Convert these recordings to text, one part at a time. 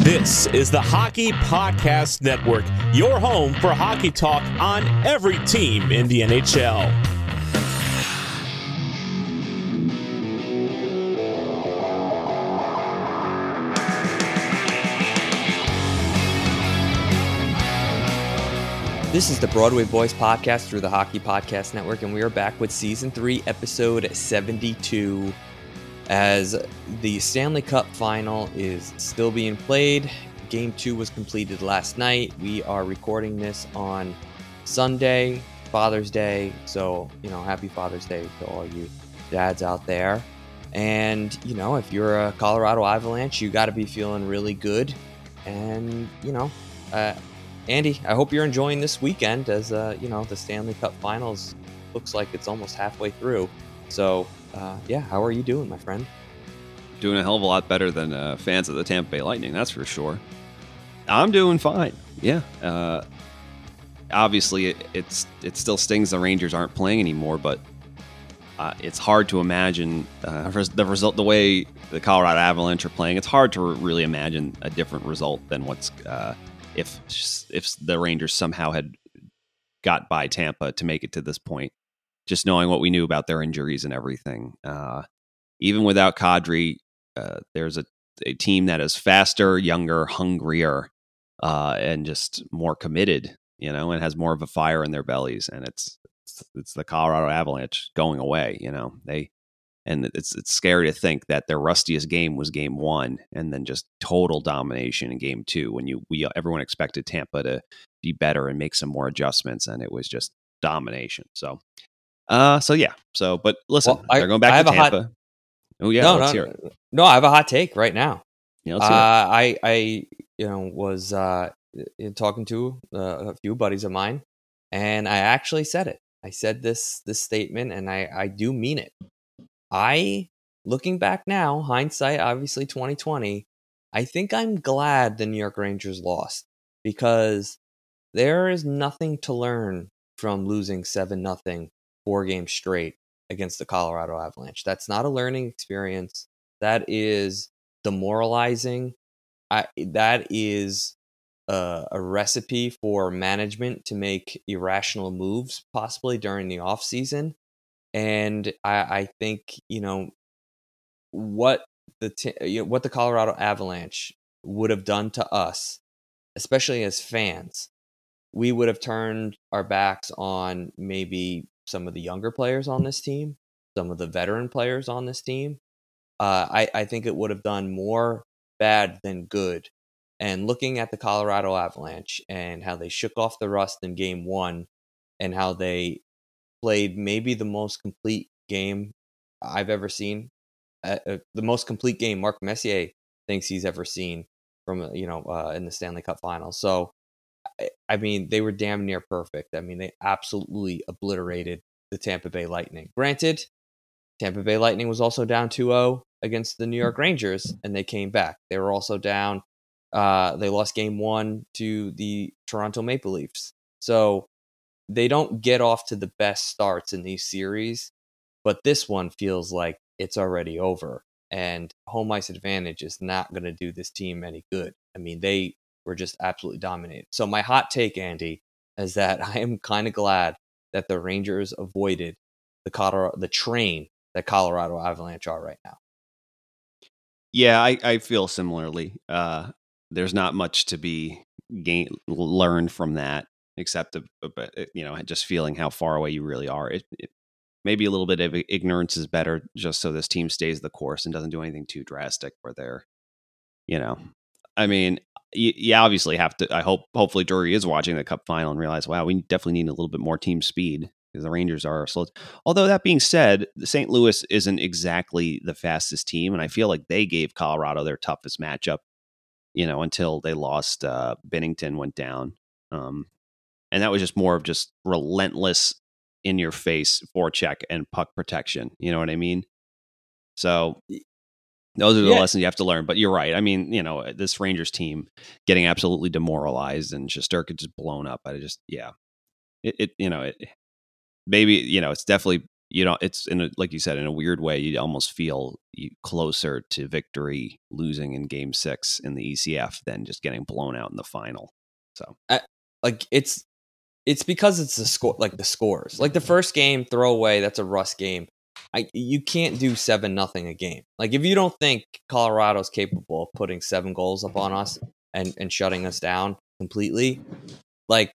This is the Hockey Podcast Network, your home for hockey talk on every team in the NHL. This is the Broadway Boys podcast through the Hockey Podcast Network, and we are back with season three, episode 72. As the Stanley Cup final is still being played, game two was completed last night. We are recording this on Sunday, Father's Day. So, you know, happy Father's Day to all you dads out there. And, you know, if you're a Colorado Avalanche, you got to be feeling really good. And, you know, uh, Andy, I hope you're enjoying this weekend as uh, you know the Stanley Cup Finals looks like it's almost halfway through. So, uh, yeah, how are you doing, my friend? Doing a hell of a lot better than uh, fans of the Tampa Bay Lightning, that's for sure. I'm doing fine. Yeah. Uh, obviously, it, it's it still stings the Rangers aren't playing anymore, but uh, it's hard to imagine uh, the result the way the Colorado Avalanche are playing. It's hard to really imagine a different result than what's uh, if if the Rangers somehow had got by Tampa to make it to this point, just knowing what we knew about their injuries and everything. Uh, even without Kadri, uh, there's a, a team that is faster, younger, hungrier, uh, and just more committed. You know, and has more of a fire in their bellies, and it's it's, it's the Colorado Avalanche going away. You know, they and it's it's scary to think that their rustiest game was game one and then just total domination in game two when you we everyone expected tampa to be better and make some more adjustments and it was just domination so uh so yeah so but listen Well, I- they're going back I to have a hot- tampa oh yeah no, let's no, no, I have a hot take right now. yeah, Uh. I I you know was uh, in talking to uh, a few buddies of mine, and I actually said it. I said this this statement, and I I do mean it. I looking back now, hindsight obviously twenty twenty. I think I'm glad the New York Rangers lost because there is nothing to learn from losing seven nothing four games straight against the Colorado Avalanche. That's not a learning experience. That is demoralizing. I that is a, recipe for management to make irrational moves possibly during the off season. And I, I think you know what the t- you know, what the Colorado Avalanche would have done to us, especially as fans. We would have turned our backs on maybe some of the younger players on this team, some of the veteran players on this team. Uh, I, I think it would have done more bad than good. And looking at the Colorado Avalanche and how they shook off the rust in game one and how they played maybe the most complete game I've ever seen, uh, uh, the most complete game Mark Messier thinks he's ever seen from, uh, you know, uh, in the Stanley Cup final. So, I, I mean, they were damn near perfect. I mean, they absolutely obliterated the Tampa Bay Lightning. Granted, Tampa Bay Lightning was also down 2-0 against the New York Rangers, and they came back. They were also down. Uh, they lost game one to the Toronto Maple Leafs. So they don't get off to the best starts in these series, but this one feels like it's already over. And home ice advantage is not going to do this team any good. I mean, they were just absolutely dominated. So my hot take, Andy, is that I am kind of glad that the Rangers avoided the Colorado, the train that Colorado Avalanche are right now. Yeah, I, I feel similarly. Uh, there's not much to be gain learned from that, except a, a, you know just feeling how far away you really are. It, it, maybe a little bit of ignorance is better, just so this team stays the course and doesn't do anything too drastic where they're, you know, I mean, you, you obviously have to. I hope hopefully Drury is watching the Cup final and realize, wow, we definitely need a little bit more team speed because the Rangers are slow. Although that being said, St. Louis isn't exactly the fastest team, and I feel like they gave Colorado their toughest matchup. You know, until they lost, uh, Binnington went down, um, and that was just more of just relentless in your face forecheck and puck protection. You know what I mean? So those are the yeah. lessons you have to learn. But you're right. I mean, you know, uh, this Rangers team getting absolutely demoralized and Shesterkin just blown up. I just, yeah, it, it you know, it, maybe you know it's definitely you know it's in a, like you said in a weird way you almost feel closer to victory losing in game six in the ecf than just getting blown out in the final so I, like it's it's because it's the score like the scores like the first game throwaway that's a rust game I, you can't do seven nothing a game like if you don't think colorado's capable of putting seven goals up on us and and shutting us down completely like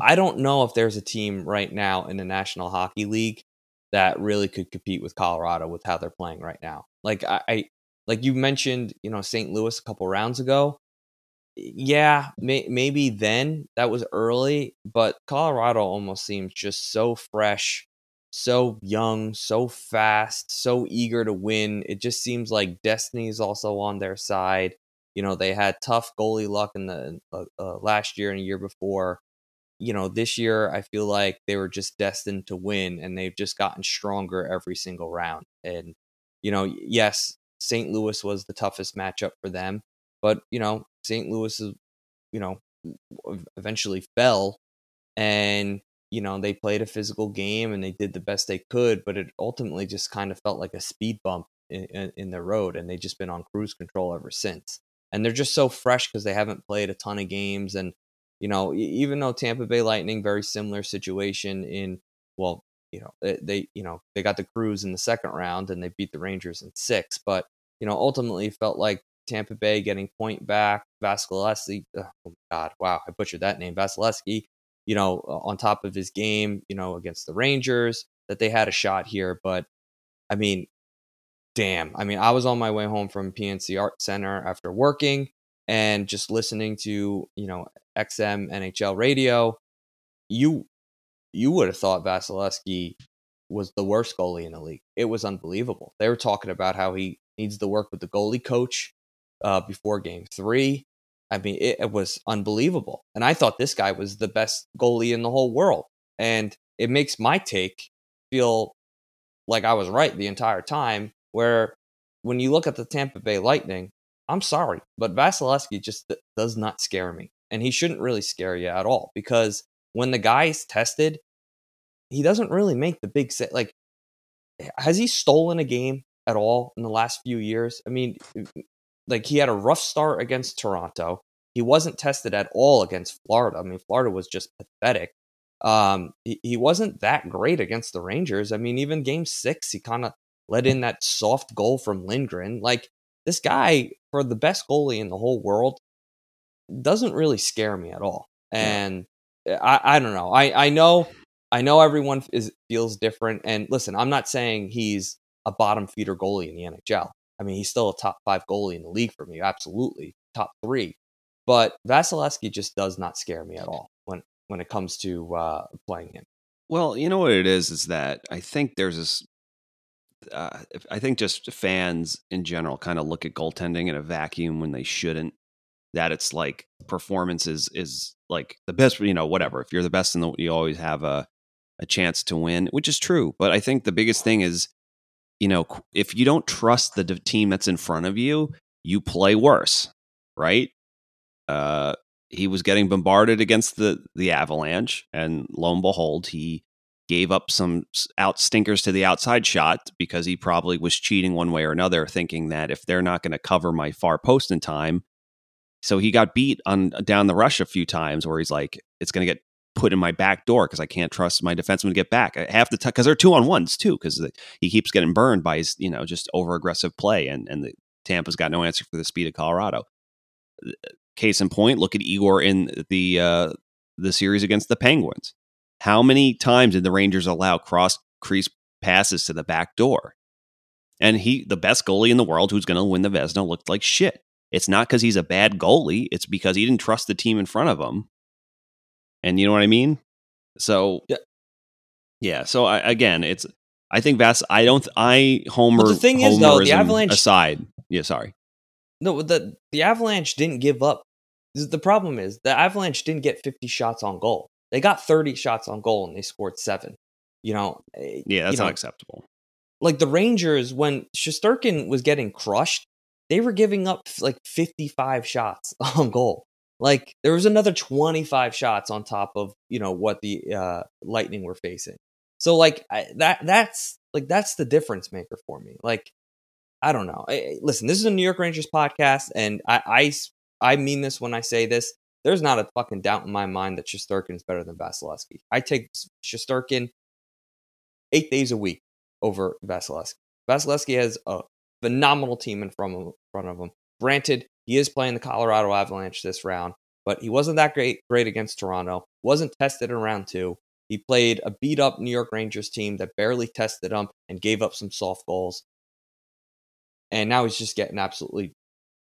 I don't know if there's a team right now in the National Hockey League that really could compete with Colorado with how they're playing right now. Like I, I like you mentioned, you know, St. Louis a couple rounds ago. Yeah, may, maybe then that was early, but Colorado almost seems just so fresh, so young, so fast, so eager to win. It just seems like destiny is also on their side. You know, they had tough goalie luck in the uh, uh, last year and a year before you know, this year I feel like they were just destined to win and they've just gotten stronger every single round. And, you know, yes, St. Louis was the toughest matchup for them, but, you know, St. Louis is, you know, eventually fell and, you know, they played a physical game and they did the best they could, but it ultimately just kind of felt like a speed bump in, in, in their road and they've just been on cruise control ever since. And they're just so fresh because they haven't played a ton of games and you know, even though Tampa Bay Lightning, very similar situation in, well, you know, they, you know, they got the Cruise in the second round and they beat the Rangers in six, but, you know, ultimately felt like Tampa Bay getting point back, Vasilevsky, oh God, wow, I butchered that name, Vasilevskiy, you know, on top of his game, you know, against the Rangers, that they had a shot here. But I mean, damn, I mean, I was on my way home from PNC Art Center after working and just listening to you know XM NHL radio, you you would have thought Vasilevskiy was the worst goalie in the league. It was unbelievable. They were talking about how he needs to work with the goalie coach uh, before Game Three. I mean, it, it was unbelievable, and I thought this guy was the best goalie in the whole world. And it makes my take feel like I was right the entire time. Where when you look at the Tampa Bay Lightning, I'm sorry, but Vasilevskiy just th- does not scare me. And he shouldn't really scare you at all because when the guy's tested, he doesn't really make the big set. Like, has he stolen a game at all in the last few years? I mean, like he had a rough start against Toronto. He wasn't tested at all against Florida. I mean, Florida was just pathetic. Um, he, he wasn't that great against the Rangers. I mean, even game six, he kind of let in that soft goal from Lindgren. Like, this guy, for the best goalie in the whole world, doesn't really scare me at all. And eh, I, I don't know. I, I know I know everyone is feels different. And listen, I'm not saying he's a bottom feeder goalie in the NHL. I mean, he's still a top five goalie in the league for me, absolutely top three. But Vasilevskiy just does not scare me at all when when it comes to uh, playing him. Well, you know what it is is that I think there's this uh, I think just fans in general kind of look at goaltending in a vacuum when they shouldn't. That it's like performance is is like the best, you know, whatever. If you're the best in the, you always have a a chance to win, which is true. But I think the biggest thing is, you know, if you don't trust the team that's in front of you, you play worse, right? Uh, he was getting bombarded against the the Avalanche, and lo and behold, he gave up some out stinkers to the outside shot because he probably was cheating one way or another, thinking that if they're not going to cover my far post in time, so he got beat on down the rush a few times where he's like, it's going to get put in my back door because I can't trust my defenseman to get back. I have to because they're two on ones too because he keeps getting burned by his you know just over aggressive play and and the Tampa's got no answer for the speed of Colorado. Case in point, look at Igor in the uh, the series against the Penguins. How many times did the Rangers allow cross crease passes to the back door? And he, the best goalie in the world, who's going to win the Vezina, looked like shit. It's not because he's a bad goalie; it's because he didn't trust the team in front of him. And you know what I mean? So Yeah. yeah. So I, again, it's I think Vas. I don't. I Homer. the thing is, though, the Avalanche- aside. Yeah, sorry. No, the the Avalanche didn't give up. The problem is the Avalanche didn't get 50 shots on goal. They got 30 shots on goal and they scored seven. You know, eh, Yeah, that's you know, not acceptable. like the Rangers when Shesterkin was getting crushed, they were giving up like 55 shots on goal. Like there was another 25 shots on top of you know what the uh, Lightning were facing. So like I, that that's like that's the difference maker for me. Like I don't know. I- I- listen, this is a New York Rangers podcast, and I—I mean this when I say this. There's not a fucking doubt in my mind that Shesterkin is better than Vasilevsky. I take Shesterkin eight days a week over Vasilevsky. Vasilevsky has a phenomenal team in front of, front of him. Granted, he is playing the Colorado Avalanche this round, but he wasn't that great great against Toronto. Wasn't tested in round two. He played a beat up New York Rangers team that barely tested him and gave up some soft goals. And now he's just getting absolutely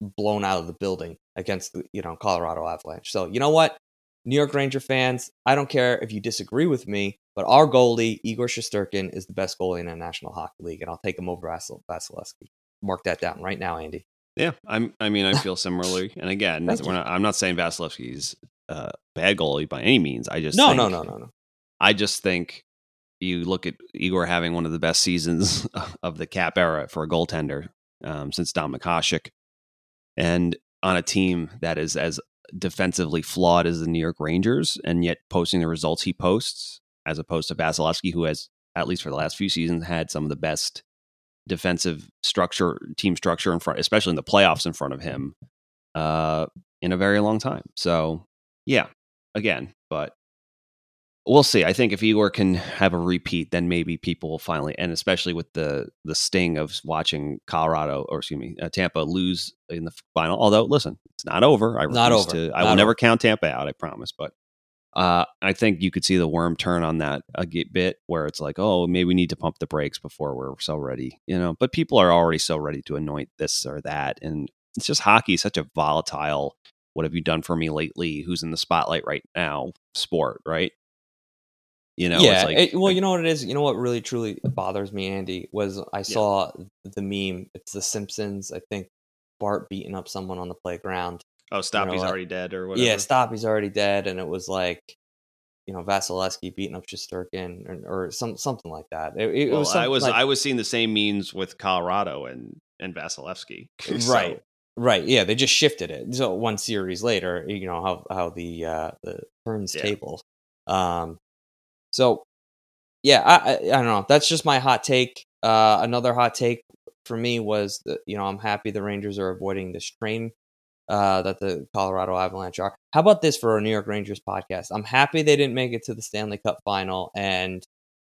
blown out of the building against the you know Colorado Avalanche. So you know what, New York Ranger fans, I don't care if you disagree with me, but our goalie Igor Shesterkin is the best goalie in the National Hockey League, and I'll take him over Vasil- Vasilevsky. Mark that down right now, Andy. Yeah, I'm. I mean, I feel similarly. And again, we're not, I'm not saying Vasilevsky's uh, bad goalie by any means. I just No, think, no, no, no, no. I just think you look at Igor having one of the best seasons of the cap era for a goaltender um, since Dominik Hasek, and on a team that is as defensively flawed as the New York Rangers, and yet posting the results he posts, as opposed to Vasilevsky, who has at least for the last few seasons had some of the best defensive structure, team structure in front, especially in the playoffs in front of him, uh, in a very long time. So, yeah, again, but we'll see. I think if Igor can have a repeat, then maybe people will finally, and especially with the the sting of watching Colorado or excuse me, uh, Tampa lose in the final. Although, listen, it's not over. I Not over. To, I Not will never count Tampa out. I promise, but. Uh, I think you could see the worm turn on that a bit where it's like, oh, maybe we need to pump the brakes before we're so ready, you know. But people are already so ready to anoint this or that, and it's just hockey such a volatile. What have you done for me lately? Who's in the spotlight right now? Sport, right? You know, yeah. it's like, it- well, you know what it is. You know what really truly bothers me, Andy, was I saw the meme. It's The Simpsons. I think Bart beating up someone on the playground. Oh, stop, you know, he's like- already dead or whatever. Yeah, stop. He's already dead, and it was like, you know, Vasilevsky beating up Shesterkin or, or some something like that. It, it Well, was I was like- I was seeing the same means with Colorado and and Vasilevsky. So, right right yeah they just shifted it so one series later you know how how the uh the turns Yeah. tables um so yeah I, I i don't know that's just my hot take uh another hot take for me was that you know i'm happy the rangers are avoiding this train uh that the colorado avalanche are how about this for a new york rangers podcast i'm happy they didn't make it to the stanley cup final and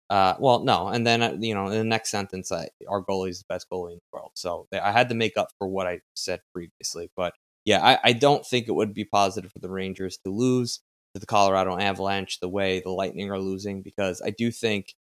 uh, well, no, and then uh, you know, in the next sentence, I, our goalie is the best goalie in the world. So they- I had to make up for what I said previously. But yeah, I, I don't think it would be positive for the Rangers to lose to the Colorado Avalanche the way the Lightning are losing, because I do think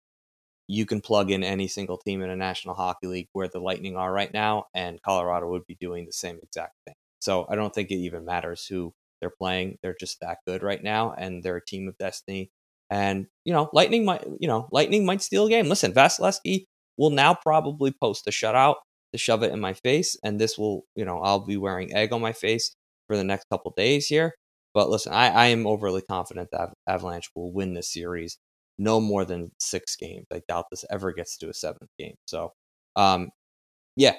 you can plug in any single team in a National Hockey League where the Lightning are right now, and Colorado would be doing the same exact thing. So I don't think it even matters who they're playing. They're just that good right now, and they're a team of destiny. And you know, Lightning might, you know, Lightning might steal a game. Listen, Vasilevsky will now probably post a shutout to shove it in my face, and this will, you know, I'll be wearing egg on my face for the next couple days here. But listen, I, I am overly confident that Avalanche will win this series, no more than six games. I doubt this ever gets to a seventh game. So, um, yeah.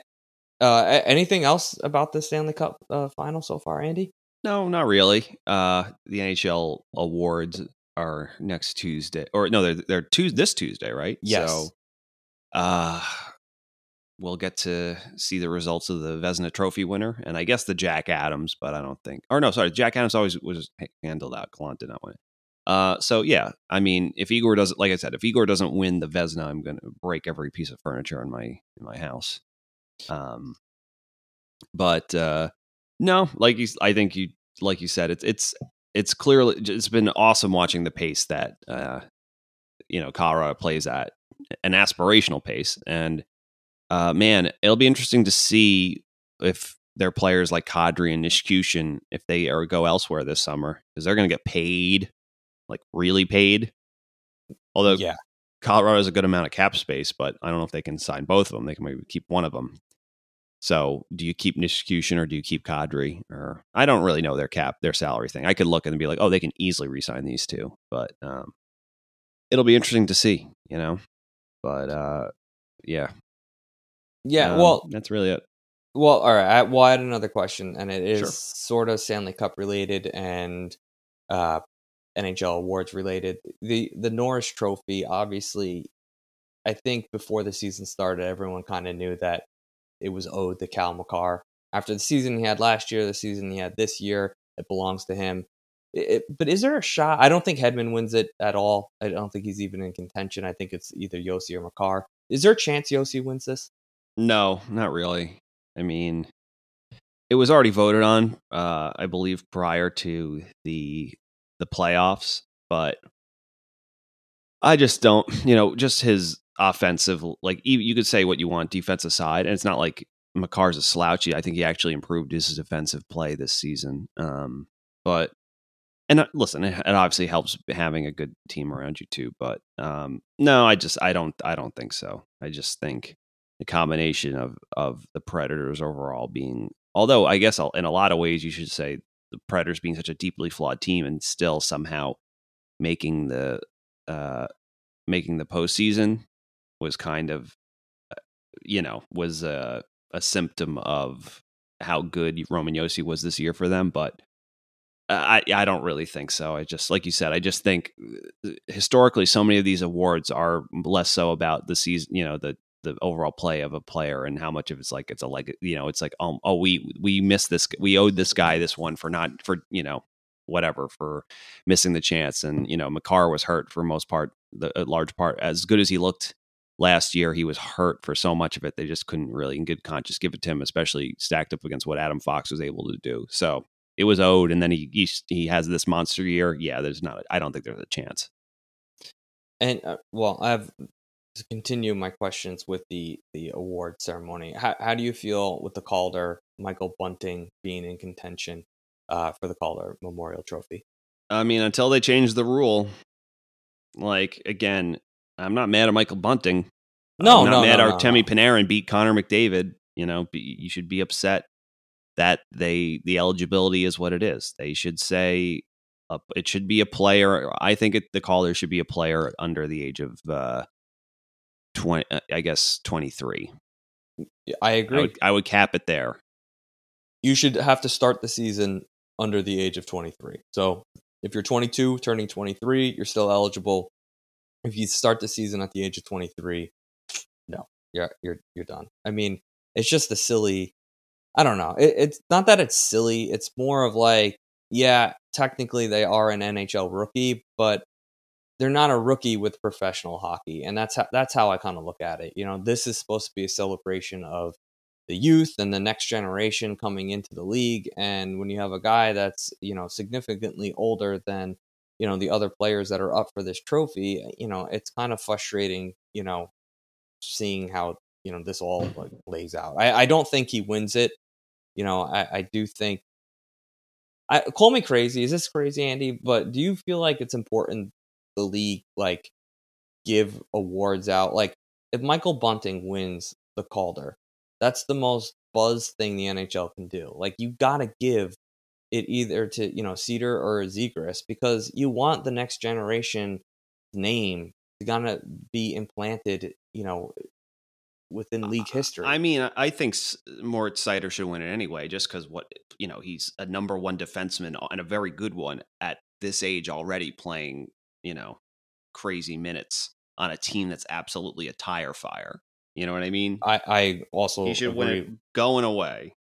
Uh, anything else about the Stanley Cup uh, final so far, Andy? No, not really. Uh, the NHL awards are next Tuesday, or no, they're they're Tues this Tuesday, right? Yes. So, uh, we'll get to see the results of the Vezina Trophy winner, and I guess the Jack Adams, but I don't think. Or no, sorry, Jack Adams always was handled out. Gallant did not win it. Uh, so yeah, I mean, if Igor doesn't, like I said, if Igor doesn't win the Vezina, I'm going to break every piece of furniture in my in my house. Um, But uh, no, like you, I think you, like you said, it's it's it's clearly it's been awesome watching the pace that uh, you know Colorado plays at an aspirational pace, and uh, man, it'll be interesting to see if their players like Kadri and Nichushkin if they are go elsewhere this summer because they're going to get paid, like really paid. Although Yeah. Colorado has a good amount of cap space, but I don't know if they can sign both of them. They can maybe keep one of them. So, do you keep Nichushkin or do you keep Kadri? Or I don't really know their cap, their salary thing. I could look and be like, oh, they can easily resign these two, but um, it'll be interesting to see, you know. But uh, yeah, Yeah, um, well, that's really it. Well, all right. I, well, I had another question, and it is Sure. sort of Stanley Cup related and uh, NHL awards related. the The Norris Trophy, obviously, I think before the season started, everyone kind of knew that it was owed to Cale Makar. After the season he had last year, the season he had this year, it belongs to him. It- but is there a shot? I don't think Hedman wins it at all. I don't think he's even in contention. I think it's either Josi or Makar. Is there a chance Josi wins this? No, not really. I mean, it was already voted on, uh, I believe, prior to the the playoffs, but I just don't, you know, just his offensive, like you could say what you want, defensive side, and it's not like Makar's a slouchy. I think he actually improved his defensive play this season. Um, but and uh, listen, it, it obviously helps having a good team around you too. But um, no, I just I don't I don't think so. I just think the combination of of the Predators overall being, although I guess in a lot of ways you should say the Predators being such a deeply flawed team and still somehow making the uh, making the postseason was kind of uh, you know was a a symptom of how good Roman Josi was this year for them, but. I I don't really think so. I just like you said. I just think uh, historically, so many of these awards are less so about the season. You know, the the overall play of a player and how much of it's like it's a like you know it's like um, oh we we missed this we owed this guy this one for not for you know whatever for missing the chance and you know Makar was hurt for most part the large part as good as he looked last year he was hurt for so much of it they just couldn't really in good conscience give it to him especially stacked up against what Adam Fox was able to do so it was owed and then he he, he has this monster year yeah there's not I don't think there's a chance And uh, well, I have to continue my questions with the the award ceremony. How how do you feel with the Calder, Michael Bunting being in contention uh, for the Calder Memorial Trophy? I mean, until they change the rule, like again, I'm not mad at Michael Bunting. No, I'm not no, mad no, Artemi no. Panarin beat Connor McDavid. You know, be, you should be upset that they the eligibility is what it is. They should say uh, it should be a player. I think it, the Calder should be a player under the age of uh, twenty. Uh, I guess twenty three. I I agree. would, I would cap it there. you should have to start the season under the age of 23. So if you're 22, turning 23, you're still eligible. If you start the season at the age of 23, no, you're you're you're done. I mean, it's just a silly. I don't know. It, it's not that it's silly. It's more of like, yeah, technically they are an NHL rookie, but they're not a rookie with professional hockey, and that's how that's how I kind of look at it. You know, this is supposed to be a celebration of the youth and the next generation coming into the league, and when you have a guy that's you know significantly older than you know the other players that are up for this trophy, you know, it's kind of frustrating. You know, seeing how you know this all like lays out. I, I don't think he wins it. You know, I, I do think. I call me crazy. Is this crazy, Andy? But do you feel like it's important the league like give awards out? Like if Michael Bunting wins the Calder, that's the most buzz thing the NHL can do. Like you gotta give it either to you know Seider or Zegras because you want the next generation name to gonna be implanted. You know, within league history. I mean, I- think Moritz Seider should win it anyway, just because what you know he's a number one defenseman and a very good one at this age already, playing you know crazy minutes on a team that's absolutely a tire fire. You know what I mean? I, I also he should win it going away.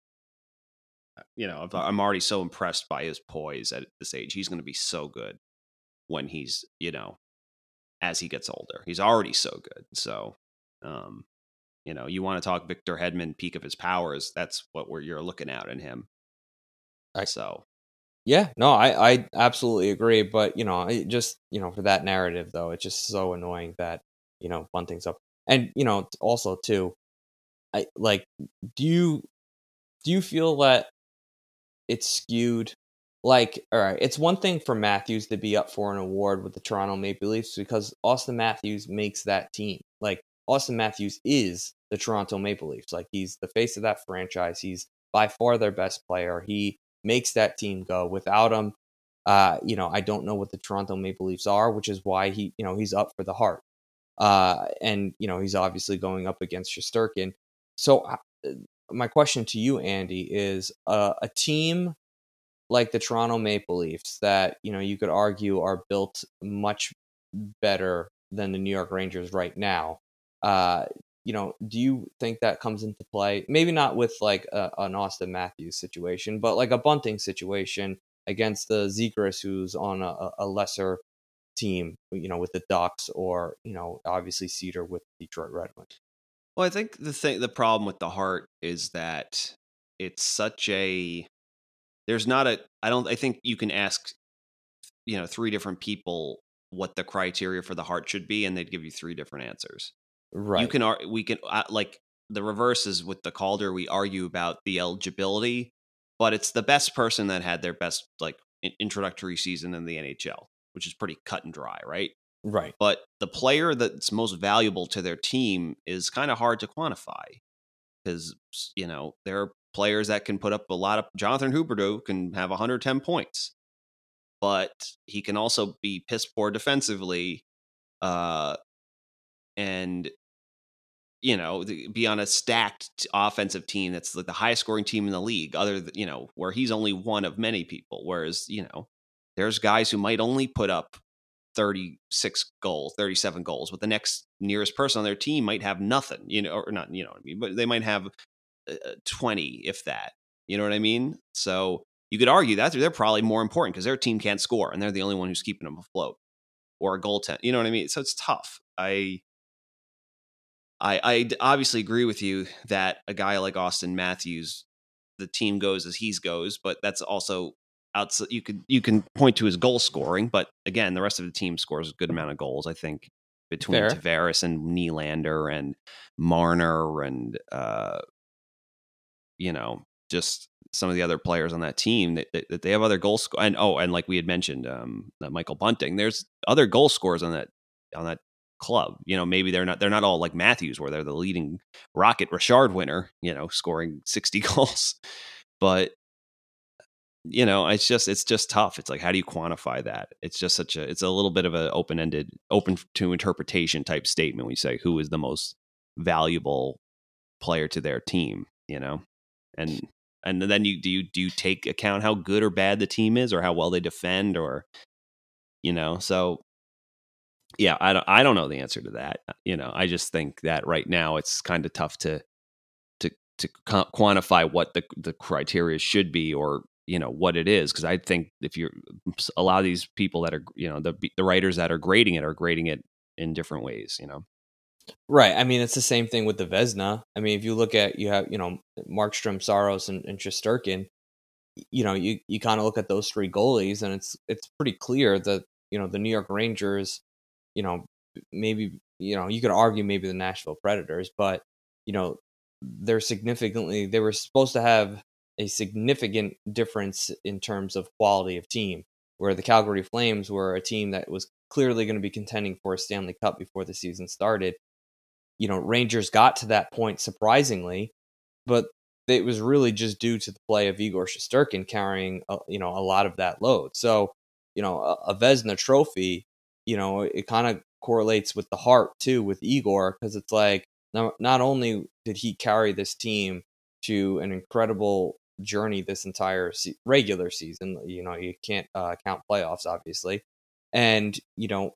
You know, I'm already so impressed by his poise at this age. He's going to be so good when he's you know as he gets older. He's already so good. So, um, You know, you want to talk Victor Hedman peak of his powers. That's what we're, you're looking at in him. I- so Yeah, no, I, I absolutely agree. But you know, it just you know, for that narrative though, it's just so annoying that you know Bunting's up, and you know, also too, I like. Do you do you feel that it's skewed? Like, all right, it's one thing for Matthews to be up for an award with the Toronto Maple Leafs because Auston Matthews makes that team. Like, Auston Matthews is the Toronto Maple Leafs. Like, he's the face of that franchise. He's by far their best player. He makes that team go. Without him, uh, you know, I don't know what the Toronto Maple Leafs are, which is why he, you know, he's up for the Hart. Uh, and you know, he's obviously going up against Shesterkin. So, uh, my question to you, Andy, is uh, a team like the Toronto Maple Leafs that you know you could argue are built much better than the New York Rangers right now. Uh, you know, do you think that comes into play? Maybe not with like a, an Auston Matthews situation, but like a Bunting situation against the Zegras, who's on a, a lesser team, you know, with the Ducks, or you know, obviously Seider with Detroit Red Wings. Well, I think the thing, the problem with the Hart is that it's such a. There's not a. I don't. I think you can ask, you know, three different people what the criteria for the Hart should be, and they'd give you three different answers. Right. You can. We can uh, like the reverse is with the Calder. We argue about the eligibility, but it's the best person that had their best like introductory season in the NHL, which is pretty cut and dry, right? Right. but the player that's most valuable to their team is kind of hard to quantify because you know there are players that can put up a lot of Jonathan Huberdeau can have 110 points but he can also be piss poor defensively uh and you know be on a stacked offensive team that's like the highest scoring team in the league other than you know where he's only one of many people whereas you know there's guys who might only put up 36 goals 37 goals but the next nearest person on their team might have nothing you know or not you know what i mean but they might have uh, 20 if that you know what i mean? So you could argue that they're probably more important because their team can't score and they're the only one who's keeping them afloat or a goaltend you know what i mean? So it's tough. I I, I obviously agree with you that a guy like Auston Matthews, the team goes as he goes, but that's also outside. You could you can point to his goal scoring, but again, the rest of the team scores a good amount of goals. I think between Fair. Tavares and Nylander and Marner and uh, you know just some of the other players on that team that, that, that they have other goal score and oh and like we had mentioned um, that Michael Bunting, there's other goal scorers on that on that club. You know, maybe they're not they're not all like Matthews where they're the leading Rocket Richard winner, you know, scoring 60 goals. But you know, it's just it's just tough. It's like how do you quantify that? It's just such a it's a little bit of an open-ended open to interpretation type statement when you say who is the most valuable player to their team, you know? And and then you do you do you take account how good or bad the team is or how well they defend or you know, so yeah, I don't I don't know the answer to that. Uh, you know, I just think that right now it's kind of tough to to to quantify what the the criteria should be or you know what it is because I think if you're a lot of these people that are you know the the writers that are grading it are grading it in different ways. You know, Right. I mean, it's the same thing with the Vezina. I mean, if you look at you have you know Markstrom, Saros, and, and you know you you kind of look at those three goalies, and it's it's pretty clear that you know the New York Rangers, you know maybe you know you could argue maybe the Nashville Predators, but you know they're significantly they were supposed to have a significant difference in terms of quality of team, where the Calgary Flames were a team that was clearly going to be contending for a Stanley Cup before the season started you know, Rangers got to that point surprisingly, but it was really just due to the play of Igor Shesterkin carrying, a, you know, a lot of that load. So, you know, a, a Vezina trophy, you know, it kind of correlates with the Hart too with Igor because it's like not, not only did he carry this team to an incredible journey this entire se- regular season, you know, you can't uh, count playoffs obviously, and you know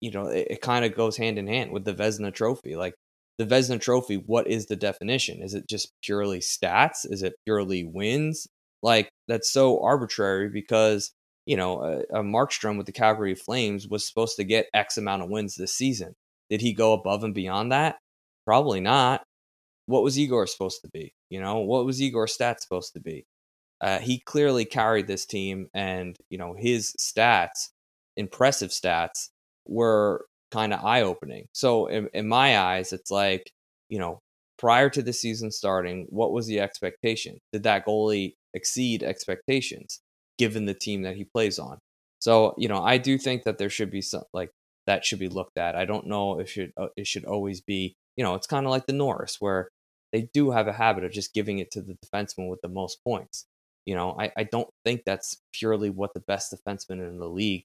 you know, it, it kind of goes hand in hand with the Vezina Trophy. Like the Vezina Trophy, what is the definition? Is it just purely stats? Is it purely wins? Like that's so arbitrary because you know a, a Markstrom with the Calgary Flames was supposed to get X amount of wins this season. Did he go above and beyond that? Probably not. What was Igor supposed to be? You know, what was Igor's stats supposed to be? Uh, he clearly carried this team, and you know his stats, impressive stats, were kind of eye opening. So in, in my eyes, it's like you know prior to the season starting, what was the expectation? Did that goalie exceed expectations given the team that he plays on? So you know, I do think that there should be some like that should be looked at. I don't know if it should uh, it should always be you know it's kind of like the Norris where they do have a habit of just giving it to the defenseman with the most points. You know, I, I don't think that's purely what the best defenseman in the league,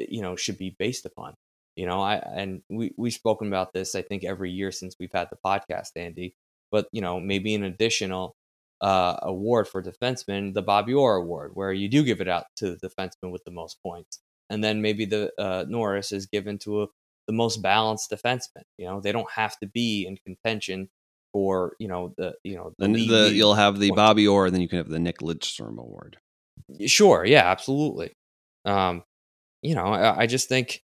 eh, you know, should be based upon. You know, I and we we've spoken about this I think every year since we've had the podcast, Andy. But you know, maybe an additional uh, award for defenseman, the Bobby Orr Award, where you do give it out to the defenseman with the most points, and then maybe the uh, Norris is given to a, the most balanced defenseman. You know, they don't have to be in contention for you know the you know the, the, you'll have the. Bobby Orr, and then you can have the Nick Lidstrom Award. Sure, yeah, absolutely. Um, you know, I, I just think,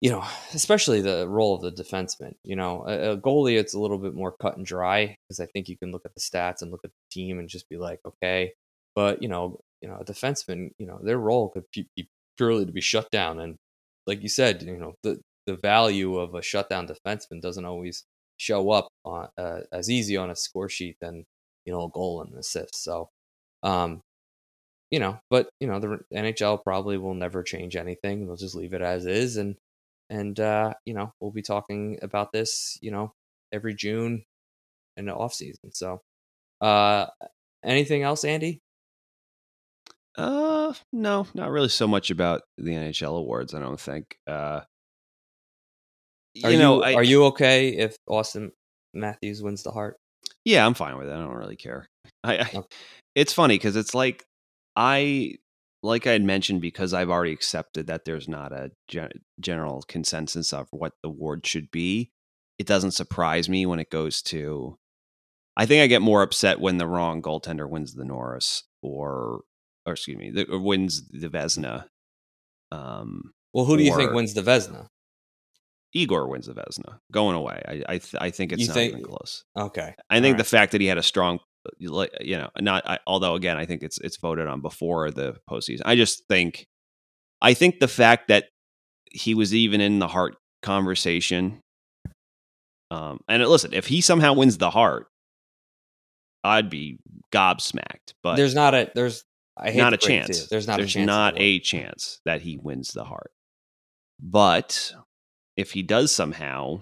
you know, especially the role of the defenseman. You know, a, a goalie, it's a little bit more cut and dry because I think you can look at the stats and look at the team and just be like, okay. But you know, you know, a defenseman, you know, their role could be be purely to be shut down, and like you said, you know, the the value of a shutdown defenseman doesn't always show up on, uh, as easy on a score sheet than you know a goal and an assist. So, um, you know, but you know the NHL probably will never change anything. They'll just leave it as is, and and uh, you know we'll be talking about this, you know, every June in the off season. So, uh, anything else, Andy? Uh, no, not really so much about the NHL awards. I don't think. Uh, Are you know, you, I, are you okay if Auston Matthews wins the Hart? Yeah, I'm fine with it. I don't really care. I, I Okay. it's funny because it's like I like I had mentioned because I've already accepted that there's not a gen- general consensus of what the award should be. It doesn't surprise me when it goes to. I think I get more upset when the wrong goaltender wins the Norris or, or excuse me, the, or wins the Vezina. Um, Well, who do you think wins the Vezina? Igor wins the Vezina. Going away, I I, th- I think it's You not think- even close. Okay, I think All the fact that he had a strong, like you know, not I, although again, I think it's it's voted on before the postseason. I just think, I think the fact that he was even in the Hart conversation, um, and listen, if he somehow wins the Hart, I'd be gobsmacked. But there's not a there's I hate not a break it to chance. There's not There's a chance. not in the world. a chance that he wins the Hart. But if he does somehow,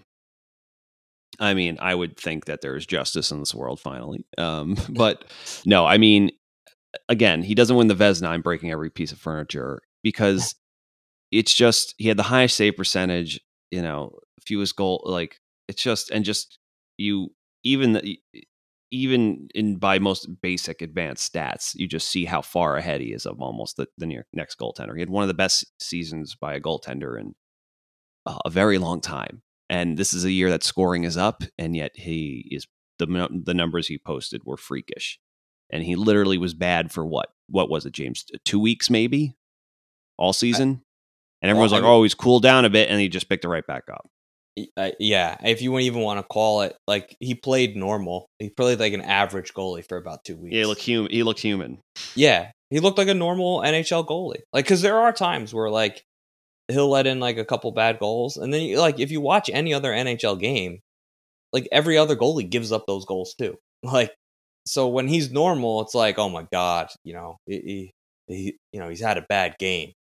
I mean, I would think that there is justice in this world finally. Um, but no, I mean, again, he doesn't win the Vezina. I'm breaking every piece of furniture because it's just he had the highest save percentage. You know, fewest goal. Like it's just and just you even the, even in by most basic advanced stats, you just see how far ahead he is of almost the, the near, next goaltender. He had one of the best seasons by a goaltender in a very long time, and this is a year that scoring is up, and yet he is the the numbers he posted were freakish, and he literally was bad for what what was it, James? Two weeks maybe, all season, and everyone's Well, like, oh, he's cooled down a bit, and he just picked it right back up. Uh, yeah, if you wouldn't even want to call it like he played normal, he played like an average goalie for about two weeks. Yeah, he looked human. He looked human. Yeah, he looked like a normal NHL goalie. Like, because there are times where like he'll let in like a couple bad goals, and then you, like if you watch any other NHL game, like every other goalie gives up those goals too. Like, so when he's normal, it's like, oh my god, you know, he, he, you know he's had a bad game.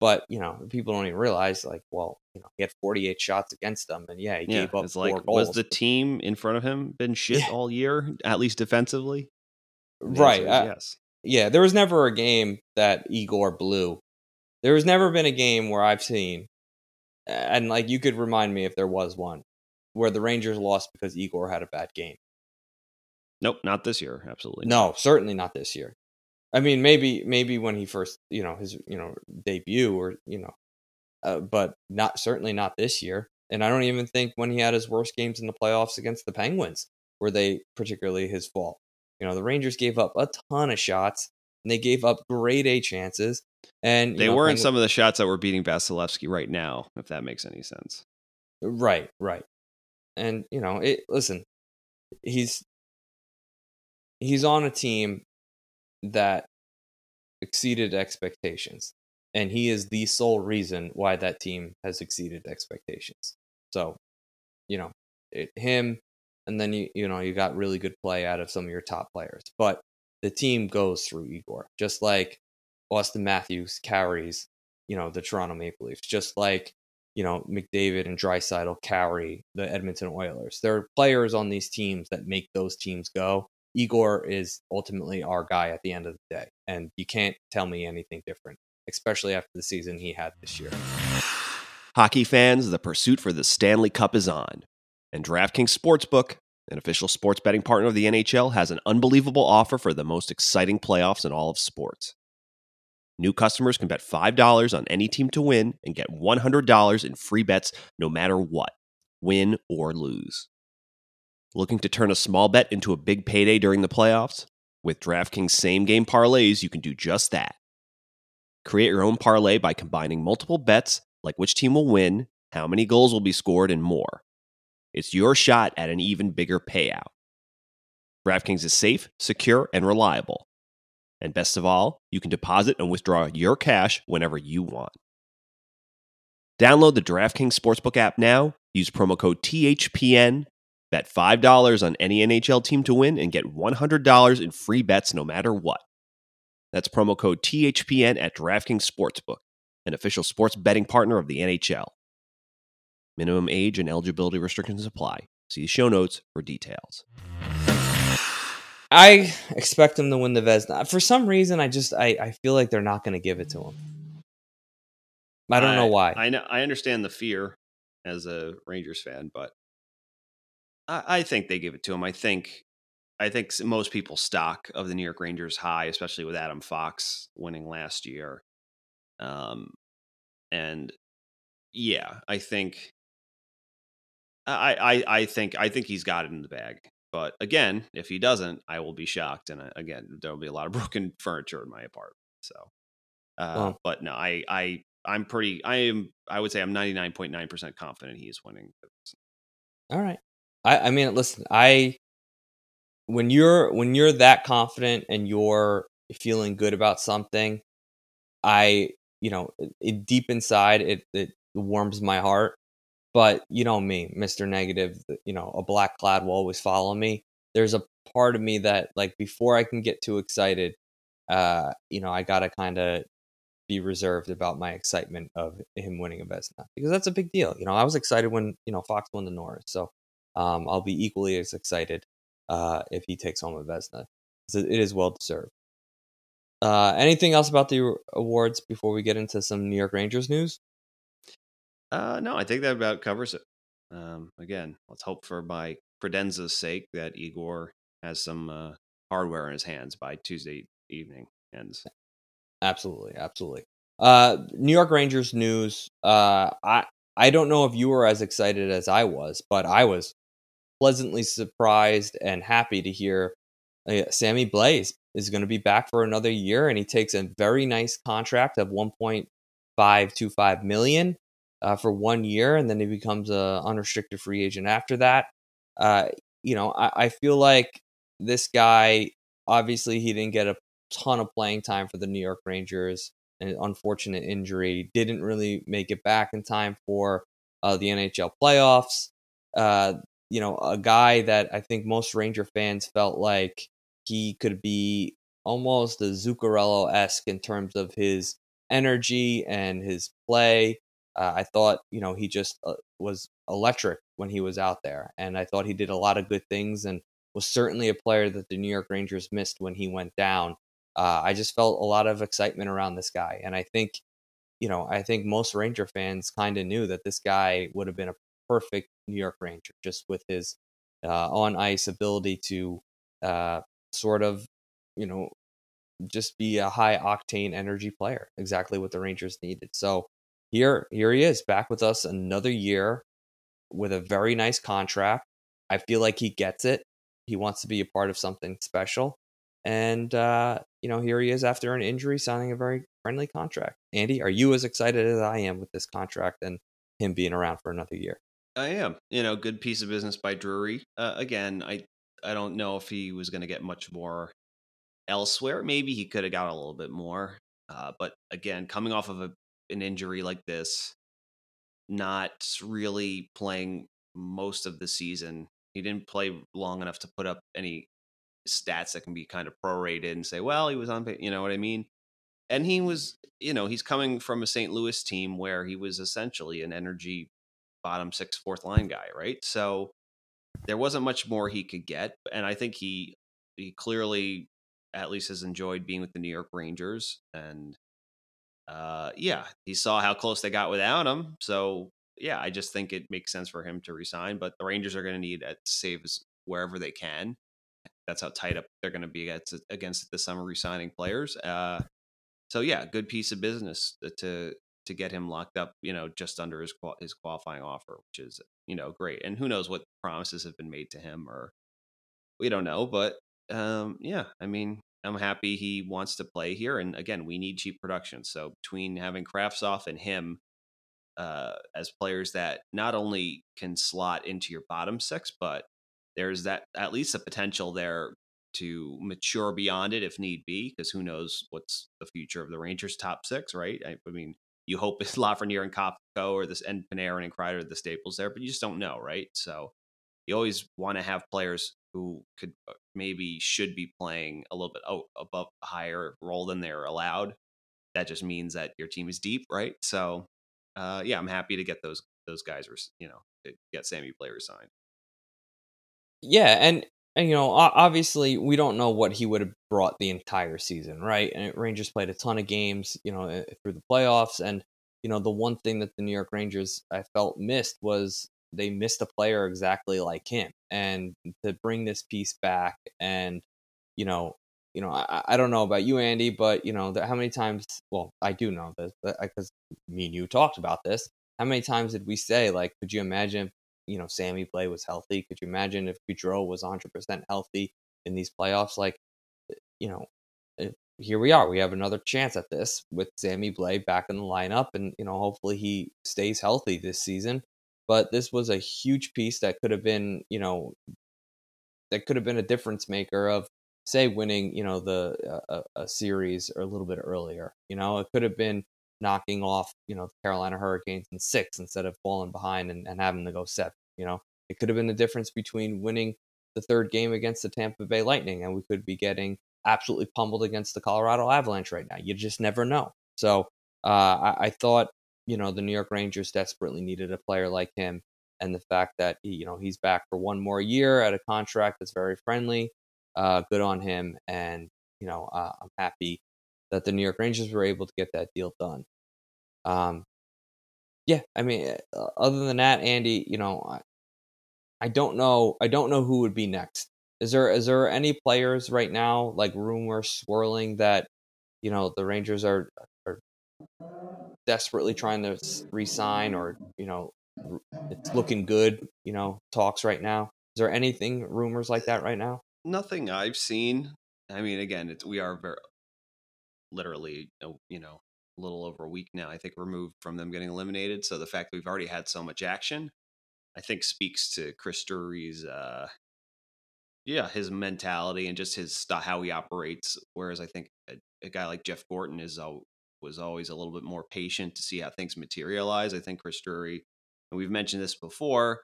But you know, people don't even realize, like, well, you know, he had 48 shots against them, and yeah, he Yeah, gave up it's four like goals. was the team in front of him been shit Yeah. all year, at least defensively? Right? yes. yeah, there was never a game that Igor blew. There has never been a game where I've seen, and like you could remind me if there was one, where the Rangers lost because Igor had a bad game. Nope, not this year. Absolutely. No, certainly not this year. I mean, maybe maybe when he first, you know, his you know debut or you know, uh, but not certainly not this year. And I don't even think when he had his worst games in the playoffs against the Penguins were they particularly his fault. You know, the Rangers gave up a ton of shots and they gave up grade A chances. And They know, weren't some of the shots that were beating Vasilevsky right now, if that makes any sense. Right, right. and you know, it. Listen, he's he's on a team that exceeded expectations, and he is the sole reason why that team has exceeded expectations. So, you know, it, him, and then you you know you got really good play out of some of your top players, but the team goes through Igor, just like Auston Matthews carries, you know, the Toronto Maple Leafs, just like you know McDavid and Draisaitl carry the Edmonton Oilers. There are players on these teams that make those teams go. Igor is ultimately our guy at the end of the day, and you can't tell me anything different, especially after the season he had this year. Hockey fans, the pursuit for the Stanley Cup is on, and DraftKings Sportsbook, an official sports betting partner of the NHL, has an unbelievable offer for the most exciting playoffs in all of sports. New customers can bet $5 on any team to win and get $100 in free bets no matter what, win or lose. Looking to turn a small bet into a big payday during the playoffs? With DraftKings same game parlays, you can do just that. Create your own parlay by combining multiple bets like which team will win, how many goals will be scored, and more. It's your shot at an even bigger payout. DraftKings is safe, secure, and reliable. And best of all, you can deposit and withdraw your cash whenever you want. Download the DraftKings Sportsbook app now, use promo code THPN, bet $5 on any NHL team to win, and get $100 in free bets no matter what. That's promo code THPN at DraftKings Sportsbook, an official sports betting partner of the NHL. Minimum age and eligibility restrictions apply. See show notes for details. I expect him to win the Vezina. For some reason, I just I, I feel like they're not going to give it to him. I don't know why. I know I understand the fear as a Rangers fan, but I, I think they give it to him. I think I think most people's stock of the New York Rangers high, especially with Adam Fox winning last year. Um, and yeah, I think I, I I think I think he's got it in the bag. But again, if he doesn't, I will be shocked. And uh, again, there will be a lot of broken furniture in my apartment. So, uh, well, but no, I, I, I'm pretty, I am, I would say I'm 99.9% confident he's winning. All right. I, I mean, listen, I, when you're, when you're that confident and you're feeling good about something, I, you know, it, deep inside, it, it warms my heart but you know me, Mr. Negative, you know, a black cloud will always follow me. There's a part of me that like before I can get too excited, uh, you know, I gotta kind of be reserved about my excitement of him winning a Vezina because that's a big deal. You know, I was excited when you know Fox won the Norris, so um, I'll be equally as excited uh, if he takes home a Vezina. It is well deserved. Uh, anything else about the awards before we get into some New York Rangers news? Uh, no, I think that about covers it. Um, again, let's hope for my credenza's sake that Igor has some uh, hardware in his hands by Tuesday evening ends. Absolutely, absolutely. Uh, New York Rangers news. Uh, I I don't know if you were as excited as I was, but I was pleasantly surprised and happy to hear uh, Sammy Blais is going to be back for another year, and he takes a very nice contract of 1.525 million uh, for one year, and then he becomes a unrestricted free agent after that. Uh, you know, I, I feel like this guy obviously he didn't get a ton of playing time for the New York Rangers. An unfortunate injury didn't really make it back in time for uh, the NHL playoffs. Uh, you know, a guy that I think most Ranger fans felt like he could be almost a Zuccarello esque in terms of his energy and his play. Uh, I thought, you know, he just uh, was electric when he was out there. And I thought he did a lot of good things and was certainly a player that the New York Rangers missed when he went down. Uh, I just felt a lot of excitement around this guy. And I think, you know, I think most Ranger fans kind of knew that this guy would have been a perfect New York Ranger just with his uh, on ice ability to uh, sort of, you know, just be a high octane energy player, exactly what the Rangers needed. So, here here he is back with us another year with a very nice contract. I feel like he gets it. He wants to be a part of something special. And uh, you know, here he is after an injury signing a very friendly contract. Andy, are you as excited as I am with this contract and him being around for another year? I am. You know, good piece of business by Drury. Uh, again, I I don't know if he was going to get much more elsewhere. Maybe he could have got a little bit more. Uh, but again, coming off of a, an injury like this, not really playing most of the season, he didn't play long enough to put up any stats that can be kind of prorated and say, well, he was on, you know what I mean? And he was, you know, he's coming from a St. Louis team where he was essentially an energy bottom six, fourth line guy, right? So there wasn't much more he could get. And I think he, he clearly at least has enjoyed being with the New York Rangers. And uh, yeah, he saw how close they got without him. So yeah, I just think it makes sense for him to resign. But the Rangers are going to need to save wherever they can. That's how tight up they're going to be against, against the summer resigning players. Uh, so yeah, good piece of business to to get him locked up. You know, just under his his qualifying offer, which is you know great. And who knows what promises have been made to him, or we don't know. But um, yeah, I mean, I'm happy he wants to play here. And again, we need cheap production. So between having Kravtsov and him uh, as players that not only can slot into your bottom six, but there's that at least a potential there to mature beyond it if need be, because who knows what's the future of the Rangers top six, right? I, I mean, you hope it's Lafreniere and Kakko or this and Panarin and Kreider the staples there, but you just don't know, right? So you always want to have players who could uh, maybe should be playing a little bit oh, above a higher role than they're allowed. That just means that your team is deep, right? So, uh, yeah, I'm happy to get those those guys, you know, get Sammy Blais signed. Yeah, and and you know, obviously, we don't know what he would have brought the entire season, right? And Rangers played a ton of games, you know, eh, through the playoffs, and you know, the one thing that the New York Rangers I felt missed was they missed a player exactly like him, and to bring this piece back, and you know, you know, I, I don't know about you, Andy, but you know, how many times? Well, I do know this because me and you talked about this. How many times did we say, like, could you imagine you know Sammy Blais was healthy. Could you imagine if Goodrow was 100% healthy in these playoffs? Like, eh, you know, eh, here we are. We have another chance at this with Sammy Blais back in the lineup, and you know, hopefully he stays healthy this season. But this was a huge piece that could have been, you know, that could have been a difference maker of say winning, you know, the uh, a series or a little bit earlier. You know, it could have been knocking off, you know, the Carolina Hurricanes in six instead of falling behind and, and having to go seven. You know, it could have been the difference between winning the third game against the Tampa Bay Lightning and we could be getting absolutely pummeled against the Colorado Avalanche right now. You just never know. So uh, I, I thought, you know, the New York Rangers desperately needed a player like him. And the fact that, he, you know, he's back for one more year at a contract that's very friendly, uh, good on him. And, you know, uh, I'm happy that the New York Rangers were able to get that deal done. Um, yeah, I mean, eh, other than that, Andy, you know, I, I don't know, I don't know who would be next. Is there is there any players right now like rumors swirling that you know the Rangers are are desperately trying to resign or you know it's looking good, you know, talks right now. Is there anything rumors like that right now? Nothing I've seen. I mean, again, it's we are very literally, you know, a little over a week now, I think, removed from them getting eliminated. So the fact that we've already had so much action, I think, speaks to Chris Drury's, uh, yeah, his mentality and just his how he operates. Whereas I think a, a guy like Jeff Gorton is uh, was always a little bit more patient to see how things materialize. I think Chris Drury, and we've mentioned this before,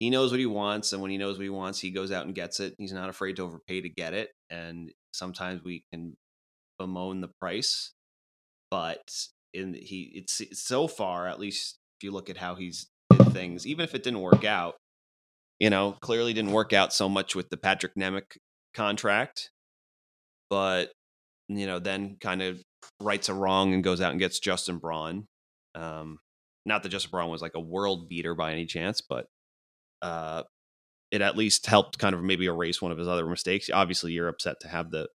he knows what he wants, and when he knows what he wants, he goes out and gets it. He's not afraid to overpay to get it, and sometimes we can bemoan the price but in he it's, so far at least if you look at how he's did things even if it didn't work out you know clearly didn't work out so much with the Patrick Nemeth contract but you know then kind of rights a wrong and goes out and gets Justin Braun um not that Justin Braun was like a world beater by any chance but uh it at least helped kind of maybe erase one of his other mistakes obviously you're upset to have the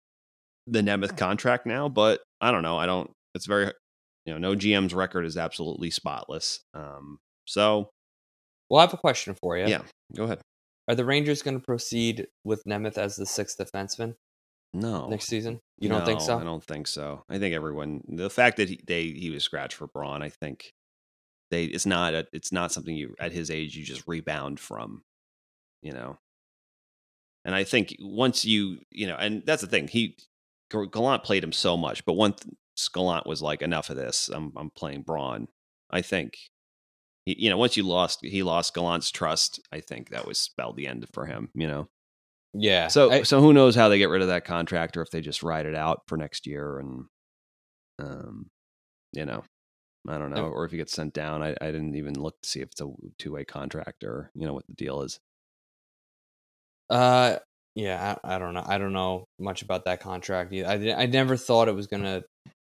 the Nemeth contract now but I don't know I don't it's very you know no GM's record is absolutely spotless. Um, so, well, I have a question for you. Yeah, go ahead. Are the Rangers going to proceed with Nemeth as the sixth defenseman? No, next season. You don't no, think so? I don't think so. I think everyone the fact that he, they he was scratched for Braun, I think They it's not a, it's not something you at his age you just rebound from, you know. And I think once you you know, and that's the thing he Gallant played him so much, but once Gallant was like enough of this, I'm I'm playing Braun. I think he, you know once you lost he lost Gallant's trust, I think that was spelled the end for him. You know. Yeah. So I- so who knows how they get rid of that contract or if they just ride it out for next year and um you know I don't know or if he gets sent down. I, I didn't even look to see if it's a two way contract or you know what the deal is. Uh, yeah, I, I don't know. I don't know much about that contract. Either. I I never thought it was gonna.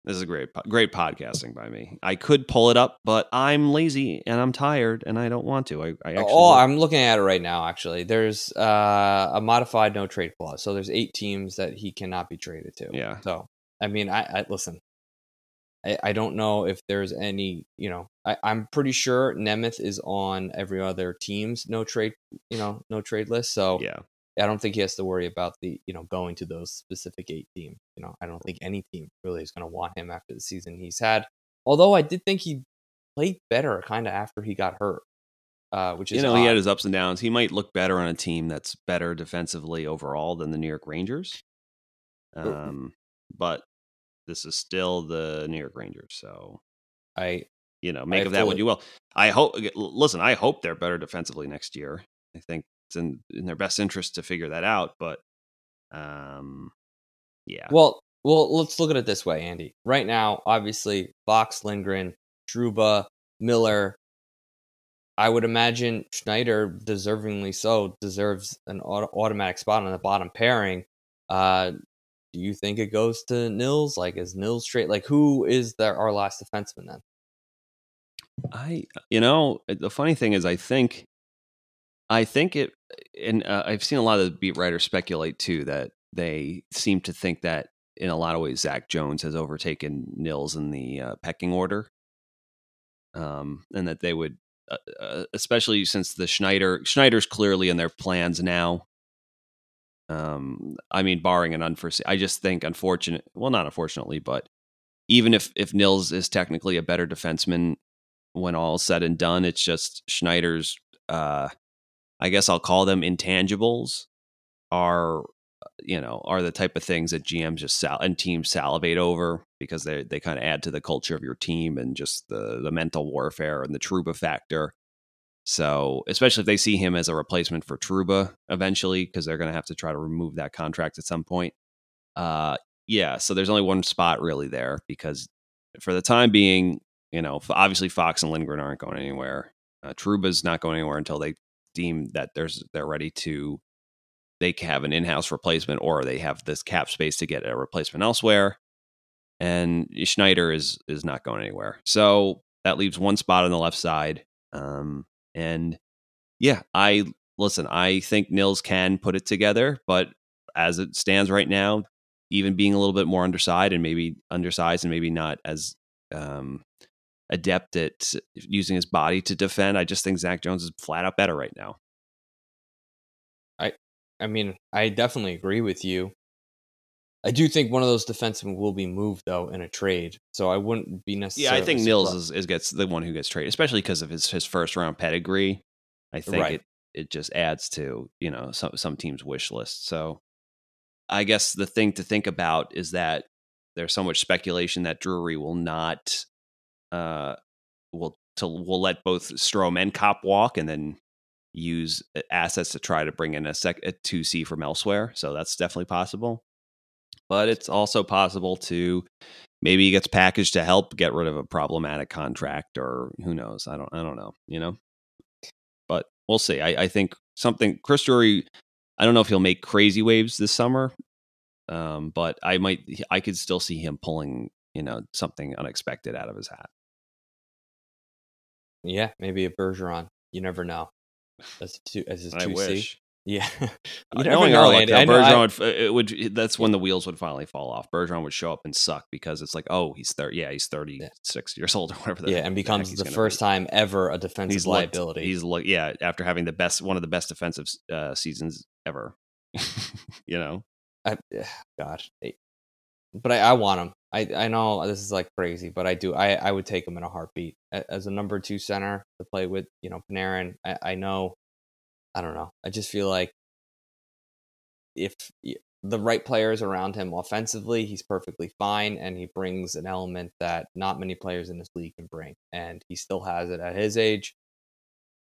This is a great great podcasting by me. I could pull it up, but I'm lazy and I'm tired and I don't want to. I, I actually oh, look- I'm looking at it right now. Actually, there's uh, a modified no trade clause. So there's eight teams that he cannot be traded to. Yeah. So I mean, I, I listen. I, I don't know if there's any. You know, I, I'm pretty sure Nemeth is on every other team's no trade. You know, no trade list. So yeah. I don't think he has to worry about the you know going to those specific eight teams. You know, I don't think any team really is going to want him after the season he's had. Although I did think he played better kind of after he got hurt, uh, which is You know, he had his ups and downs. He might look better on a team that's better defensively overall than the New York Rangers. Um, but this is still the New York Rangers, so I you know, make I of that what you will. I hope. Listen, I hope they're better defensively next year. I think it's in, in their best interest to figure that out. But, um, yeah, well well let's look at it this way, Andy. Right now, obviously, Fox, Lindgren, Trouba, Miller. I would imagine Schneider, deservingly so, deserves an auto- automatic spot on the bottom pairing. Uh, do you think it goes to Nils? Like, is Nils straight? Like, who is their our last defenseman then? I, you know, the funny thing is, I think, I think it, and uh, I've seen a lot of the beat writers speculate too that they seem to think that in a lot of ways Zach Jones has overtaken Nils in the uh, pecking order, um, and that they would, uh, uh, especially since the Schneider Schneider's clearly in their plans now. Um, I mean, barring an unforeseen, I just think unfortunate. Well, not unfortunately, but even if if Nils is technically a better defenseman when all said and done, it's just Schneider's. Uh, I guess I'll call them intangibles. Are you know are the type of things that GMs just sal- and teams salivate over because they they kind of add to the culture of your team and just the the mental warfare and the Trouba factor. So especially if they see him as a replacement for Trouba eventually, because they're going to have to try to remove that contract at some point. Uh, yeah. So there's only one spot really there because for the time being, you know, obviously Fox and Lindgren aren't going anywhere. Uh, Trouba's not going anywhere until they deem that there's they're ready to they can have an in-house replacement or they have this cap space to get a replacement elsewhere. And Schneider is is not going anywhere. So that leaves one spot on the left side. Um, and yeah, I listen, I think Nils can put it together, but as it stands right now, even being a little bit more undersized and maybe undersized and maybe not as um, adept at using his body to defend, I just think Zach Jones is flat out better right now. I I mean, I definitely agree with you. I do think one of those defensemen will be moved though in a trade, so I wouldn't be necessarily. Yeah. I think Nils is, is gets the one who gets traded, especially because of his his first round pedigree. I think Right. it it just adds to you know some some teams' wish list. So I guess the thing to think about is that there's so much speculation that Drury will not uh will to will let both Strome and Copp walk and then use uh, assets to try to bring in a sec a two C from elsewhere. So that's definitely possible. But it's also possible to maybe he gets packaged to help get rid of a problematic contract or who knows. I don't I don't know, you know. But we'll see. I, I think something Chris Drury I don't know if he'll make crazy waves this summer. Um, but I might I could still see him pulling, you know, something unexpected out of his hat. Yeah, maybe a Bergeron. You never know. As a two, as his two C. Yeah, Uh, you never knowing know, our luck, though, I Bergeron would, it would that's when the wheels would finally fall off. Bergeron would show up and suck because it's like, oh, he's thirty. Yeah, he's thirty six years old or whatever. Yeah, and becomes the first be. time ever a defensive He's looked- liability. He's look, yeah, after having the best, one of the best defensive uh, seasons ever. you know, I, God, but I, I want him. I I know this is like crazy, but I do I I would take him in a heartbeat as a number two center to play with. You know, Panarin. I, I know. I don't know. I just feel like if the right players around him offensively, he's perfectly fine, and he brings an element that not many players in this league can bring, and he still has it at his age.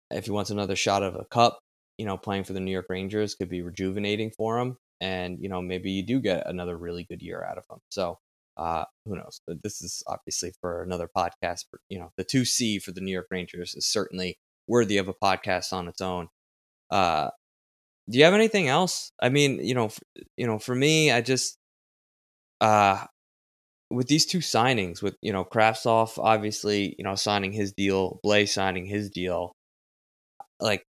If he wants another shot of a cup, you know, playing for the New York Rangers could be rejuvenating for him, and you know maybe you do get another really good year out of him. So uh, who knows? But this is obviously for another podcast. But, you know, the two C for the New York Rangers is certainly worthy of a podcast on its own. Uh, do you have anything else? I mean, you know, f- you know, for me, I just uh, with these two signings, with you know, Kravtsov obviously, you know, signing his deal, Blais signing his deal, like.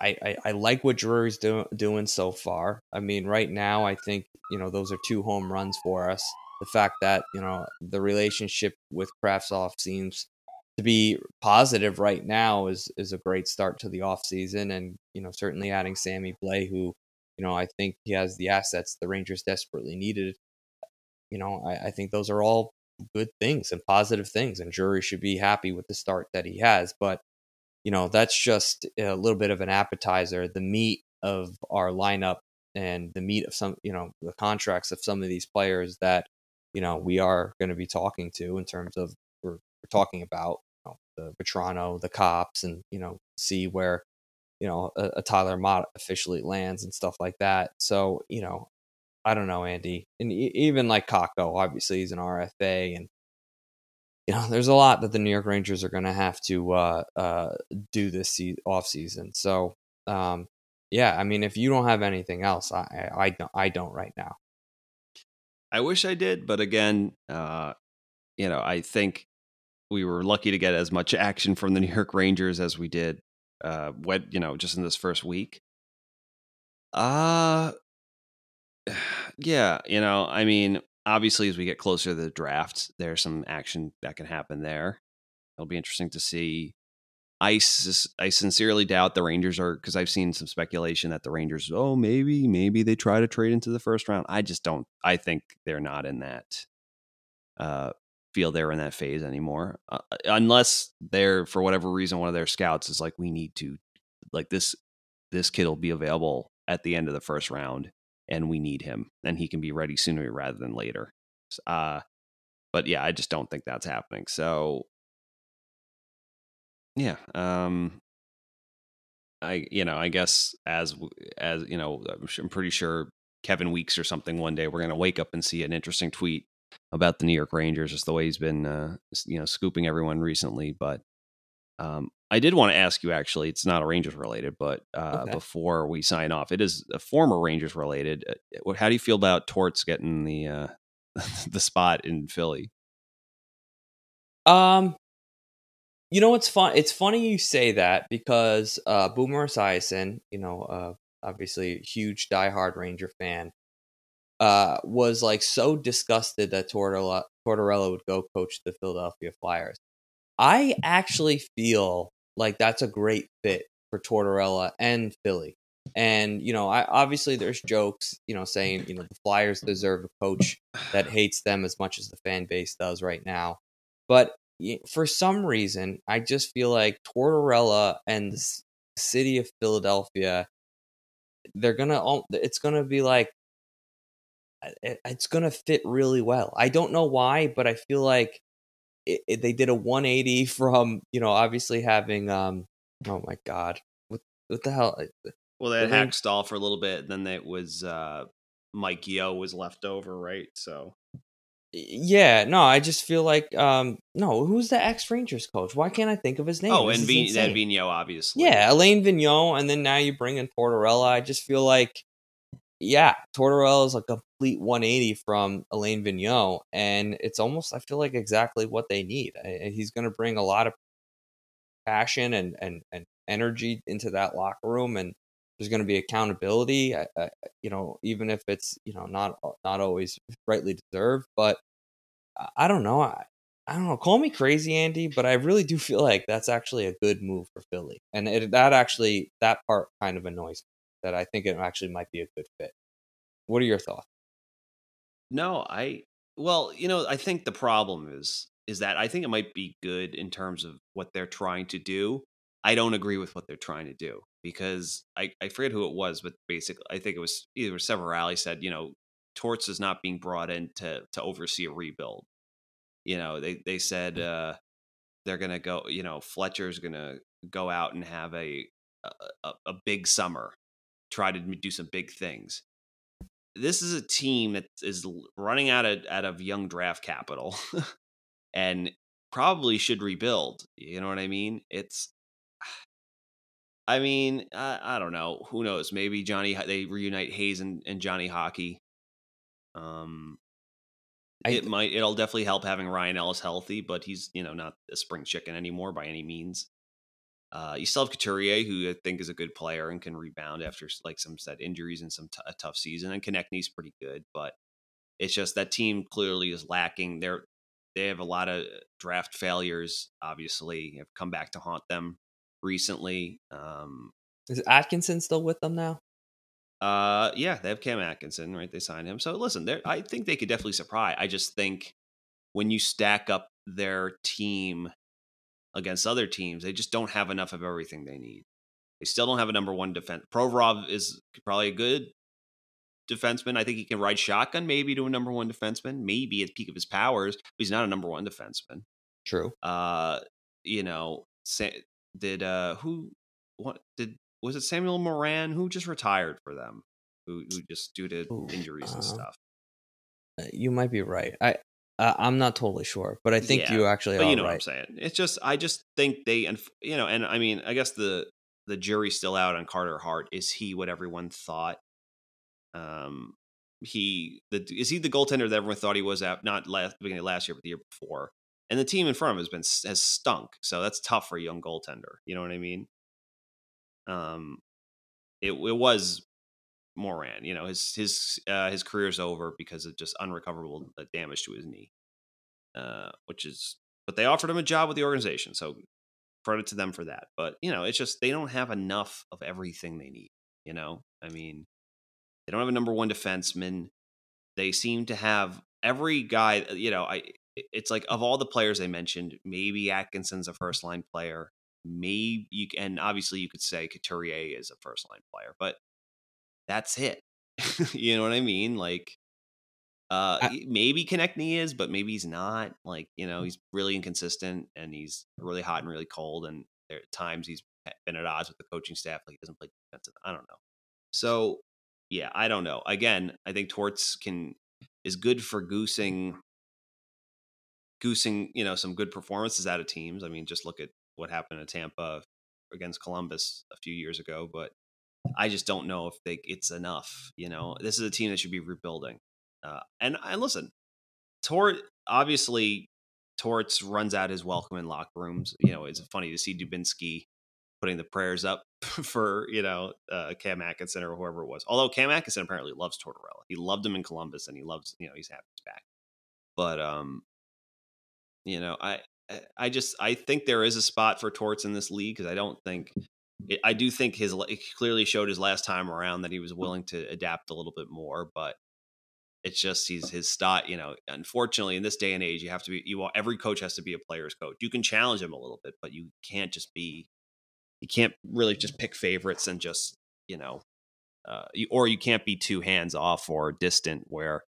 I, I, I like what Drury's do, doing so far. I mean, right now, I think you know those are two home runs for us. The fact that you know the relationship with Kravtsov seems to be positive right now is is a great start to the offseason. And you know certainly adding Sammy Blais who you know I think he has the assets the Rangers desperately needed you know I, I think those are all good things and positive things. And Drury should be happy with the start that he has. But you know that's just a little bit of an appetizer the meat of our lineup and the meat of some you know the contracts of some of these players that you know we are going to be talking to in terms of we're, we're talking about you know, the Vatrano, the Copps, and you know see where you know a, a Tyler Motte officially lands and stuff like that. So you know I don't know Andy, and even like Kakko, obviously he's an RFA, and you know there's a lot that the New York Rangers are going to have to uh, uh, do this se- off season. So um, yeah, I mean if you don't have anything else, I I, I don't I don't right now. I wish I did, but again, uh, you know, I think we were lucky to get as much action from the New York Rangers as we did. Uh, what you know, just in this first week. Uh yeah, you know, I mean, obviously, as we get closer to the draft, there's some action that can happen there. It'll be interesting to see. I, I sincerely doubt the Rangers are because I've seen some speculation that the Rangers, oh, maybe, maybe they try to trade into the first round. I just don't. I think they're not in that uh, feel they're in that phase anymore, uh, unless they're for whatever reason one of their scouts is like, we need to, like this, this kid will be available at the end of the first round, and we need him, and he can be ready sooner rather than later. Uh, but yeah, I just don't think that's happening. So yeah, um, I you know I guess as as you know I'm, pretty sure Kevin Weekes or something one day we're gonna wake up and see an interesting tweet about the New York Rangers, just the way he's been uh, you know scooping everyone recently. But um, I did want to ask you actually, it's not a Rangers related, but uh, Okay. before we sign off, it is a former Rangers related. Uh, How do you feel about Torts getting the uh, the spot in Philly? Um, you know what's fun? It's funny you say that because uh, Boomer Esiason, you know, uh, obviously a huge diehard Ranger fan, uh, was like so disgusted that Tortorella, Tortorella would go coach the Philadelphia Flyers. I actually feel like that's a great fit for Tortorella and Philly. And you know, I obviously there's jokes, you know, saying you know the Flyers deserve a coach that hates them as much as the fan base does right now. But for some reason, I just feel like Tortorella and the city of Philadelphia, they're gonna, it's gonna be like, uh, it's gonna fit really well. I don't know why, but I feel like it, it, they did a 180 from, you know, obviously having, um, oh my god, what what the hell? Well, they had The Ring- Hakstol for a little bit, then it was uh, Mike Yeo was left over, right? So Yeah, no, I just feel like, um, no, who's the ex Rangers coach? Why can't I think of his name? oh, This and Vin- and Vigneault, obviously. Yeah, Alain Vigneault, and then now you bring in Tortorella. I just feel like, yeah, Tortorella is a complete 180 from Alain Vigneault, and it's almost I feel like exactly what they need. He's going to bring a lot of passion and and and energy into that locker room, and there's going to be accountability. I, I, you know, even if it's you know not not always rightly deserved, but I- I don't know. I, I don't know. Call me crazy, Andy, but I really do feel like that's actually a good move for Philly, and it, that actually that part kind of annoys me. That I think it actually might be a good fit. What are your thoughts? No, I Well, you know, I think the problem is is that I think it might be good in terms of what they're trying to do. I don't agree with what they're trying to do because I, I forget who it was, but basically I think it was either Seravalli said, you know, Torts is not being brought in to to oversee a rebuild. You know, they they said uh, they're gonna go. You know, Fletcher's gonna go out and have a a, a big summer, try to do some big things. This is a team that is running out of out of young draft capital, and probably should rebuild. You know what I mean? It's I mean, I, I, don't know. Who knows? Maybe Johnny they reunite Hayes and, and Johnny Hockey. Um, I, it might. It'll definitely help having Ryan Ellis healthy, but he's you know not a spring chicken anymore by any means. Uh, you still have Couturier, who I think is a good player and can rebound after like some said injuries and some t- a tough season. And Konecny's pretty good, but it's just that team clearly is lacking. They're they have a lot of draft failures. Obviously, have come back to haunt them recently. Um, is Atkinson still with them now? Uh, yeah, they have Cam Atkinson, right? They signed him. So listen, there, I think they could definitely surprise. I just think when you stack up their team against other teams, they just don't have enough of everything they need. They still don't have a number one defense. Provorov is probably a good defenseman. I think he can ride shotgun maybe to a number one defenseman, maybe at the peak of his powers, but he's not a number one defenseman. True. Uh, you know, did uh who what did was it Samuel Morin who just retired for them, who who just due to injuries and uh, stuff. Uh, you might be right. I uh, I'm not totally sure, but I think yeah, you actually but you know right. what I'm saying. It's just I just think they and you know, and I mean, I guess the the jury's still out on Carter Hart. Is he what everyone thought? Um, he the is he the goaltender that everyone thought he was at not last beginning of last year, but the year before? And the team in front of him has been has stunk, so that's tough for a young goaltender. You know what I mean? Um, it it was Morin. You know, his his uh, his career's over because of just unrecoverable uh, damage to his knee. Uh, which is, but they offered him a job with the organization, so credit to them for that. But you know, it's just they don't have enough of everything they need. You know, I mean, they don't have a number one defenseman. They seem to have every guy. Uh, you know, I it's like of all the players they mentioned, maybe Atkinson's a first line player maybe you and obviously you could say Couturier is a first line player, but that's it. you know what I mean? Like uh I, maybe Konecny is, but maybe he's not. Like, you know, mm. he's really inconsistent and he's really hot and really cold and there at times he's been at odds with the coaching staff like he doesn't play defensive. I don't know. So, yeah, I don't know. Again, I think Torts can is good for goosing goosing, you know, some good performances out of teams. I mean, just look at what happened in Tampa against Columbus a few years ago, but I just don't know if they it's enough. You know, this is a team that should be rebuilding. Uh, and and listen, Tort obviously Torts runs out his welcome in locker rooms. You know, it's funny to see Dubinsky putting the prayers up for you know uh, Cam Atkinson or whoever it was. Although Cam Atkinson apparently loves Tortorella, he loved him in Columbus, and he loves you know he's happy he's back. But um, you know, I I just I think there is a spot for Torts in this league because I don't think I do think his clearly showed his last time around that he was willing to adapt a little bit more, but it's just he's his stot. You know, unfortunately, in this day and age, you have to be you every coach has to be a player's coach. You can challenge him a little bit, but you can't just be you can't really just pick favorites and just you know, uh, you, or you can't be too hands off or distant. Where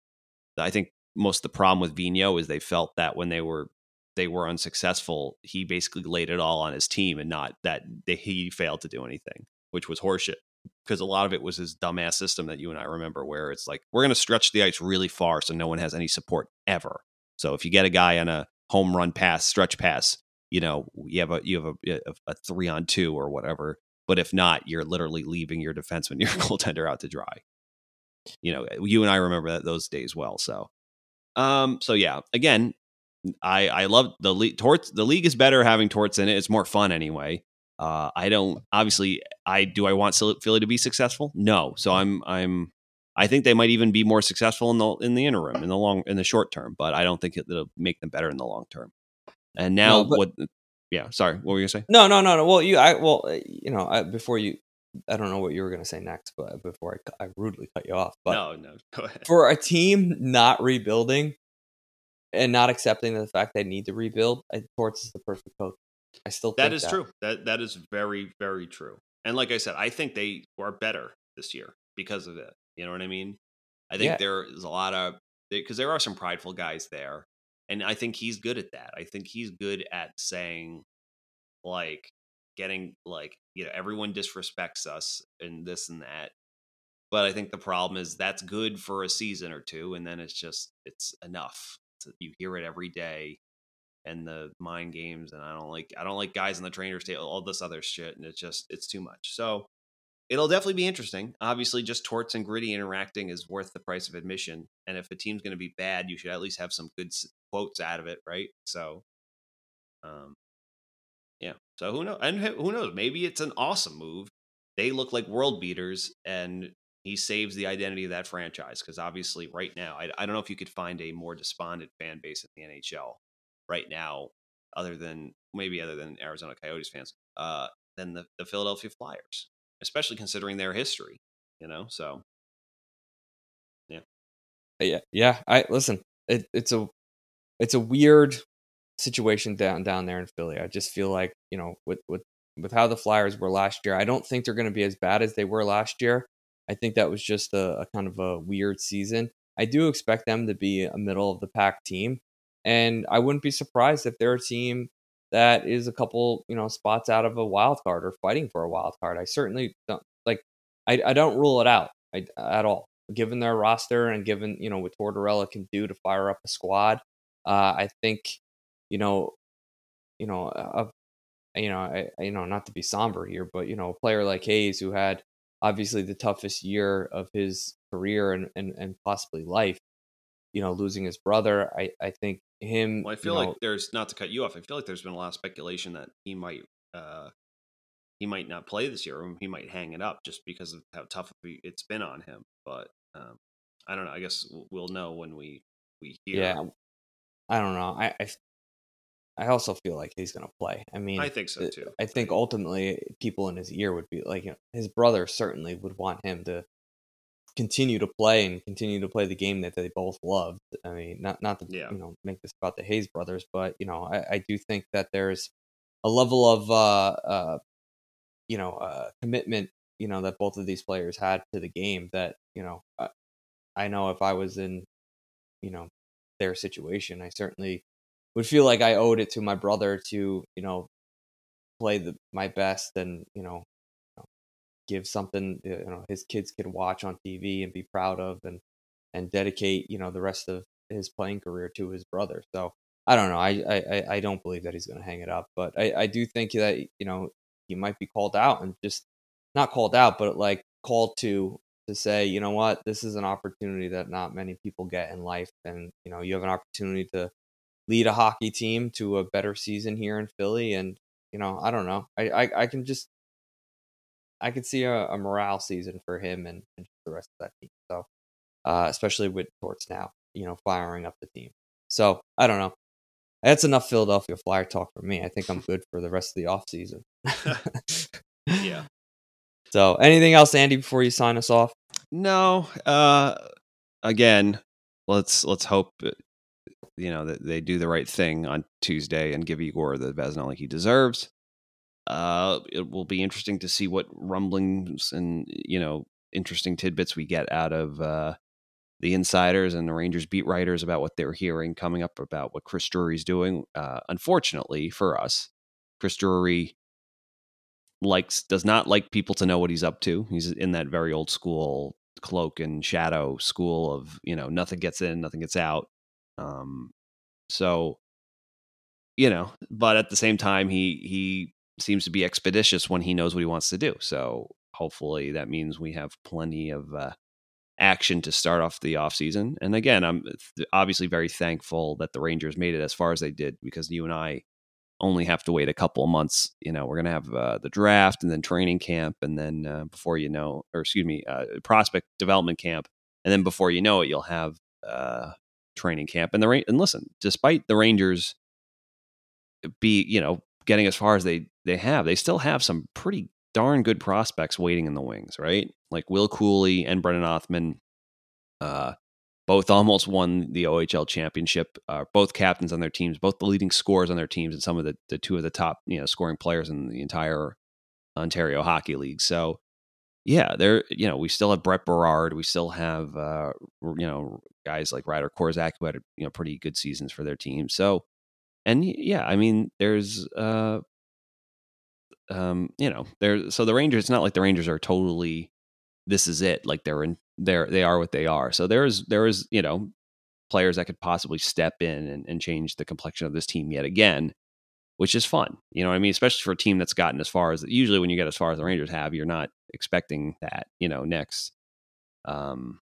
I think most of the problem with Vigneault is they felt that when they were they were unsuccessful, he basically laid it all on his team and not that they, he failed to do anything, which was horseshit. Because a lot of it was his dumbass system that you and I remember, where it's like we're going to stretch the ice really far so no one has any support ever. So if you get a guy on a home run pass, stretch pass, you know you have a you have a, a, a three on two or whatever. But if not, you're literally leaving your defenseman, your goaltender out to dry. You know, you and I remember that those days well. So, um, so yeah, again, I I love the league. Torts the league is better having Torts in it. It's more fun anyway. Uh, I don't obviously. I do. I want Philly to be successful. No. So I'm I'm. I think they might even be more successful in the in the interim in the long in the short term, but I don't think it, will make them better in the long term. And now no, but, what? Yeah. Sorry. What were you gonna say? No. No. No. No. Well, you. I. Well. Uh, you know. I, before you. I don't know what you were gonna say next, but before I, I rudely cut you off. But no. No. Go ahead. For a team not rebuilding, and not accepting the fact they need to rebuild, I, Torts is the perfect coach. I still think That is true. That that is very very true. And like I said, I think they are better this year because of it. You know what I mean? I think Yeah. there is a lot of because there are some prideful guys there, and I think he's good at that. I think he's good at saying, like, getting like you know everyone disrespects us and this and that. But I think the problem is that's good for a season or two, and then it's just it's enough. You hear it every day, and the mind games, and I don't like I don't like guys in the trainers table, all this other shit, and it's just it's too much. So it'll definitely be interesting. Obviously, just torts and gritty interacting is worth the price of admission. And if a team's going to be bad, you should at least have some good quotes out of it, right? So, um, yeah. So who knows? And who knows? Maybe it's an awesome move. They look like world beaters, and he saves the identity of that franchise. Because obviously, right now, I, I don't know if you could find a more despondent fan base in the NHL right now, other than maybe other than Arizona Coyotes fans, uh, than the, the Philadelphia Flyers, especially considering their history. You know, so yeah, yeah. yeah I listen. It, it's a it's a weird situation down down there in Philly. I just feel like you know with with with how the Flyers were last year, I don't think they're going to be as bad as they were last year. I think that was just a, a kind of a weird season. I do expect them to be a middle of the pack team, and I wouldn't be surprised if they're a team that is a couple you know spots out of a wild card or fighting for a wild card. I certainly don't like. I, I don't rule it out I, at all given their roster and given you know what Tortorella can do to fire up a squad, uh, I think you know, you know, uh, you know, I- you know, not to be somber here, but you know, a player like Hayes who had obviously the toughest year of his career and and, and possibly life, you know, losing his brother. I I think him. Well, I feel know, like there's not to cut you off. I feel like there's been a lot of speculation that he might uh he might not play this year, or he might hang it up just because of how tough it's been on him. But um, I don't know. I guess we'll know when we we hear. yeah, I don't know. I I, I also feel like he's gonna play. I mean, I think so uh, too. I think ultimately people in his ear would be like you know, his brother certainly would want him to continue to play and continue to play the game that they both loved. I mean, not not to Yeah. you know make this about the Hayes brothers, but you know I, I do think that there's a level of uh, uh, you know uh, commitment you know that both of these players had to the game that you know I, I know if I was in you know their situation, I certainly would feel like I owed it to my brother to you know play the my best and you know give something you know his kids can watch on TV and be proud of and and dedicate you know the rest of his playing career to his brother. So I don't know. I I I- I don't believe that he's going to hang it up, but I I do think that you know he might be called out and just not called out, but like called to to say you know what this is an opportunity that not many people get in life, and you know you have an opportunity to lead a hockey team to a better season here in Philly, and you know I don't know. I I, I can just I could see a, a morale season for him and, and the rest of that team. So, uh, especially with Torts now, you know, firing up the team. So I don't know. That's enough Philadelphia Flyer talk for me. I think I'm good for the rest of the off season. Yeah. So, anything else, Andy, before you sign us off? No. Uh, again, let's let's hope you know that they do the right thing on Tuesday and give Igor the Vesnalik he deserves. Uh, it will be interesting to see what rumblings and you know interesting tidbits we get out of uh, the insiders and the Rangers beat writers about what they're hearing coming up about what Chris Drury's doing. Uh, unfortunately for us, Chris Drury likes does not like people to know what he's up to. He's in that very old school cloak and shadow school of you know nothing gets in, nothing gets out. Um, so you know, but at the same time, he he seems to be expeditious when he knows what he wants to do. So hopefully that means we have plenty of uh, action to start off the offseason. And again, I'm obviously very thankful that the Rangers made it as far as they did because you and I only have to wait a couple of months. You know, we're going to have uh, the draft and then training camp. And then uh, before you know, or excuse me, uh, prospect development camp. And then before you know it, you'll have uh, training camp. And the and listen, despite the Rangers be, you know, getting as far as they they have, they still have some pretty darn good prospects waiting in the wings, right? Like Will Cuylle and Brennan Othman. Uh, both almost won the OHL championship. Uh, both captains on their teams, both the leading scorers on their teams, and some of the, the two of the top you know scoring players in the entire Ontario Hockey League. So yeah, there you know we still have Brett Berard, we still have uh, you know guys like Ryder Korczak who had you know pretty good seasons for their team. So and yeah, I mean there's uh um you know there so the Rangers. It's not like the Rangers are totally this is it like they're in they're they are what they are. So there's there is you know players that could possibly step in and, and change the complexion of this team yet again, which is fun. You know what I mean? Especially for a team that's gotten as far as usually when you get as far as the Rangers have, you're not expecting that. You know, next, um,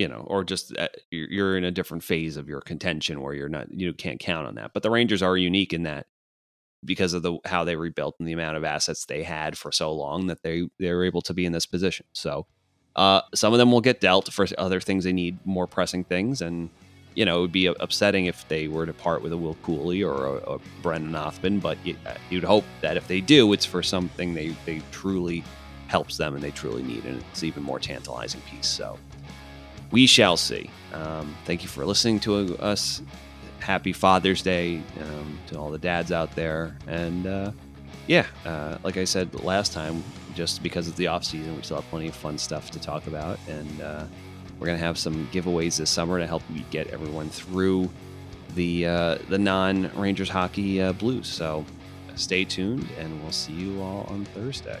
you know, or just uh, you're in a different phase of your contention where you're not you can't count on that. But the Rangers are unique in that because of the how they rebuilt and the amount of assets they had for so long that they they were able to be in this position. So uh, some of them will get dealt for other things they need more pressing things, and you know it would be upsetting if they were to part with a Will Cuylle or a, a Brennan Othmann. But you, uh, you'd hope that if they do, it's for something they they truly helps them and they truly need, and it's even more tantalizing piece. So we shall see. Um, thank you for listening to us. Happy Father's Day um, to all the dads out there, and uh, yeah, uh, like I said last time, just because it's the off season, we still have plenty of fun stuff to talk about, and uh, we're gonna have some giveaways this summer to help get everyone through the uh, the non Rangers hockey uh, blues. So stay tuned, and we'll see you all on Thursday.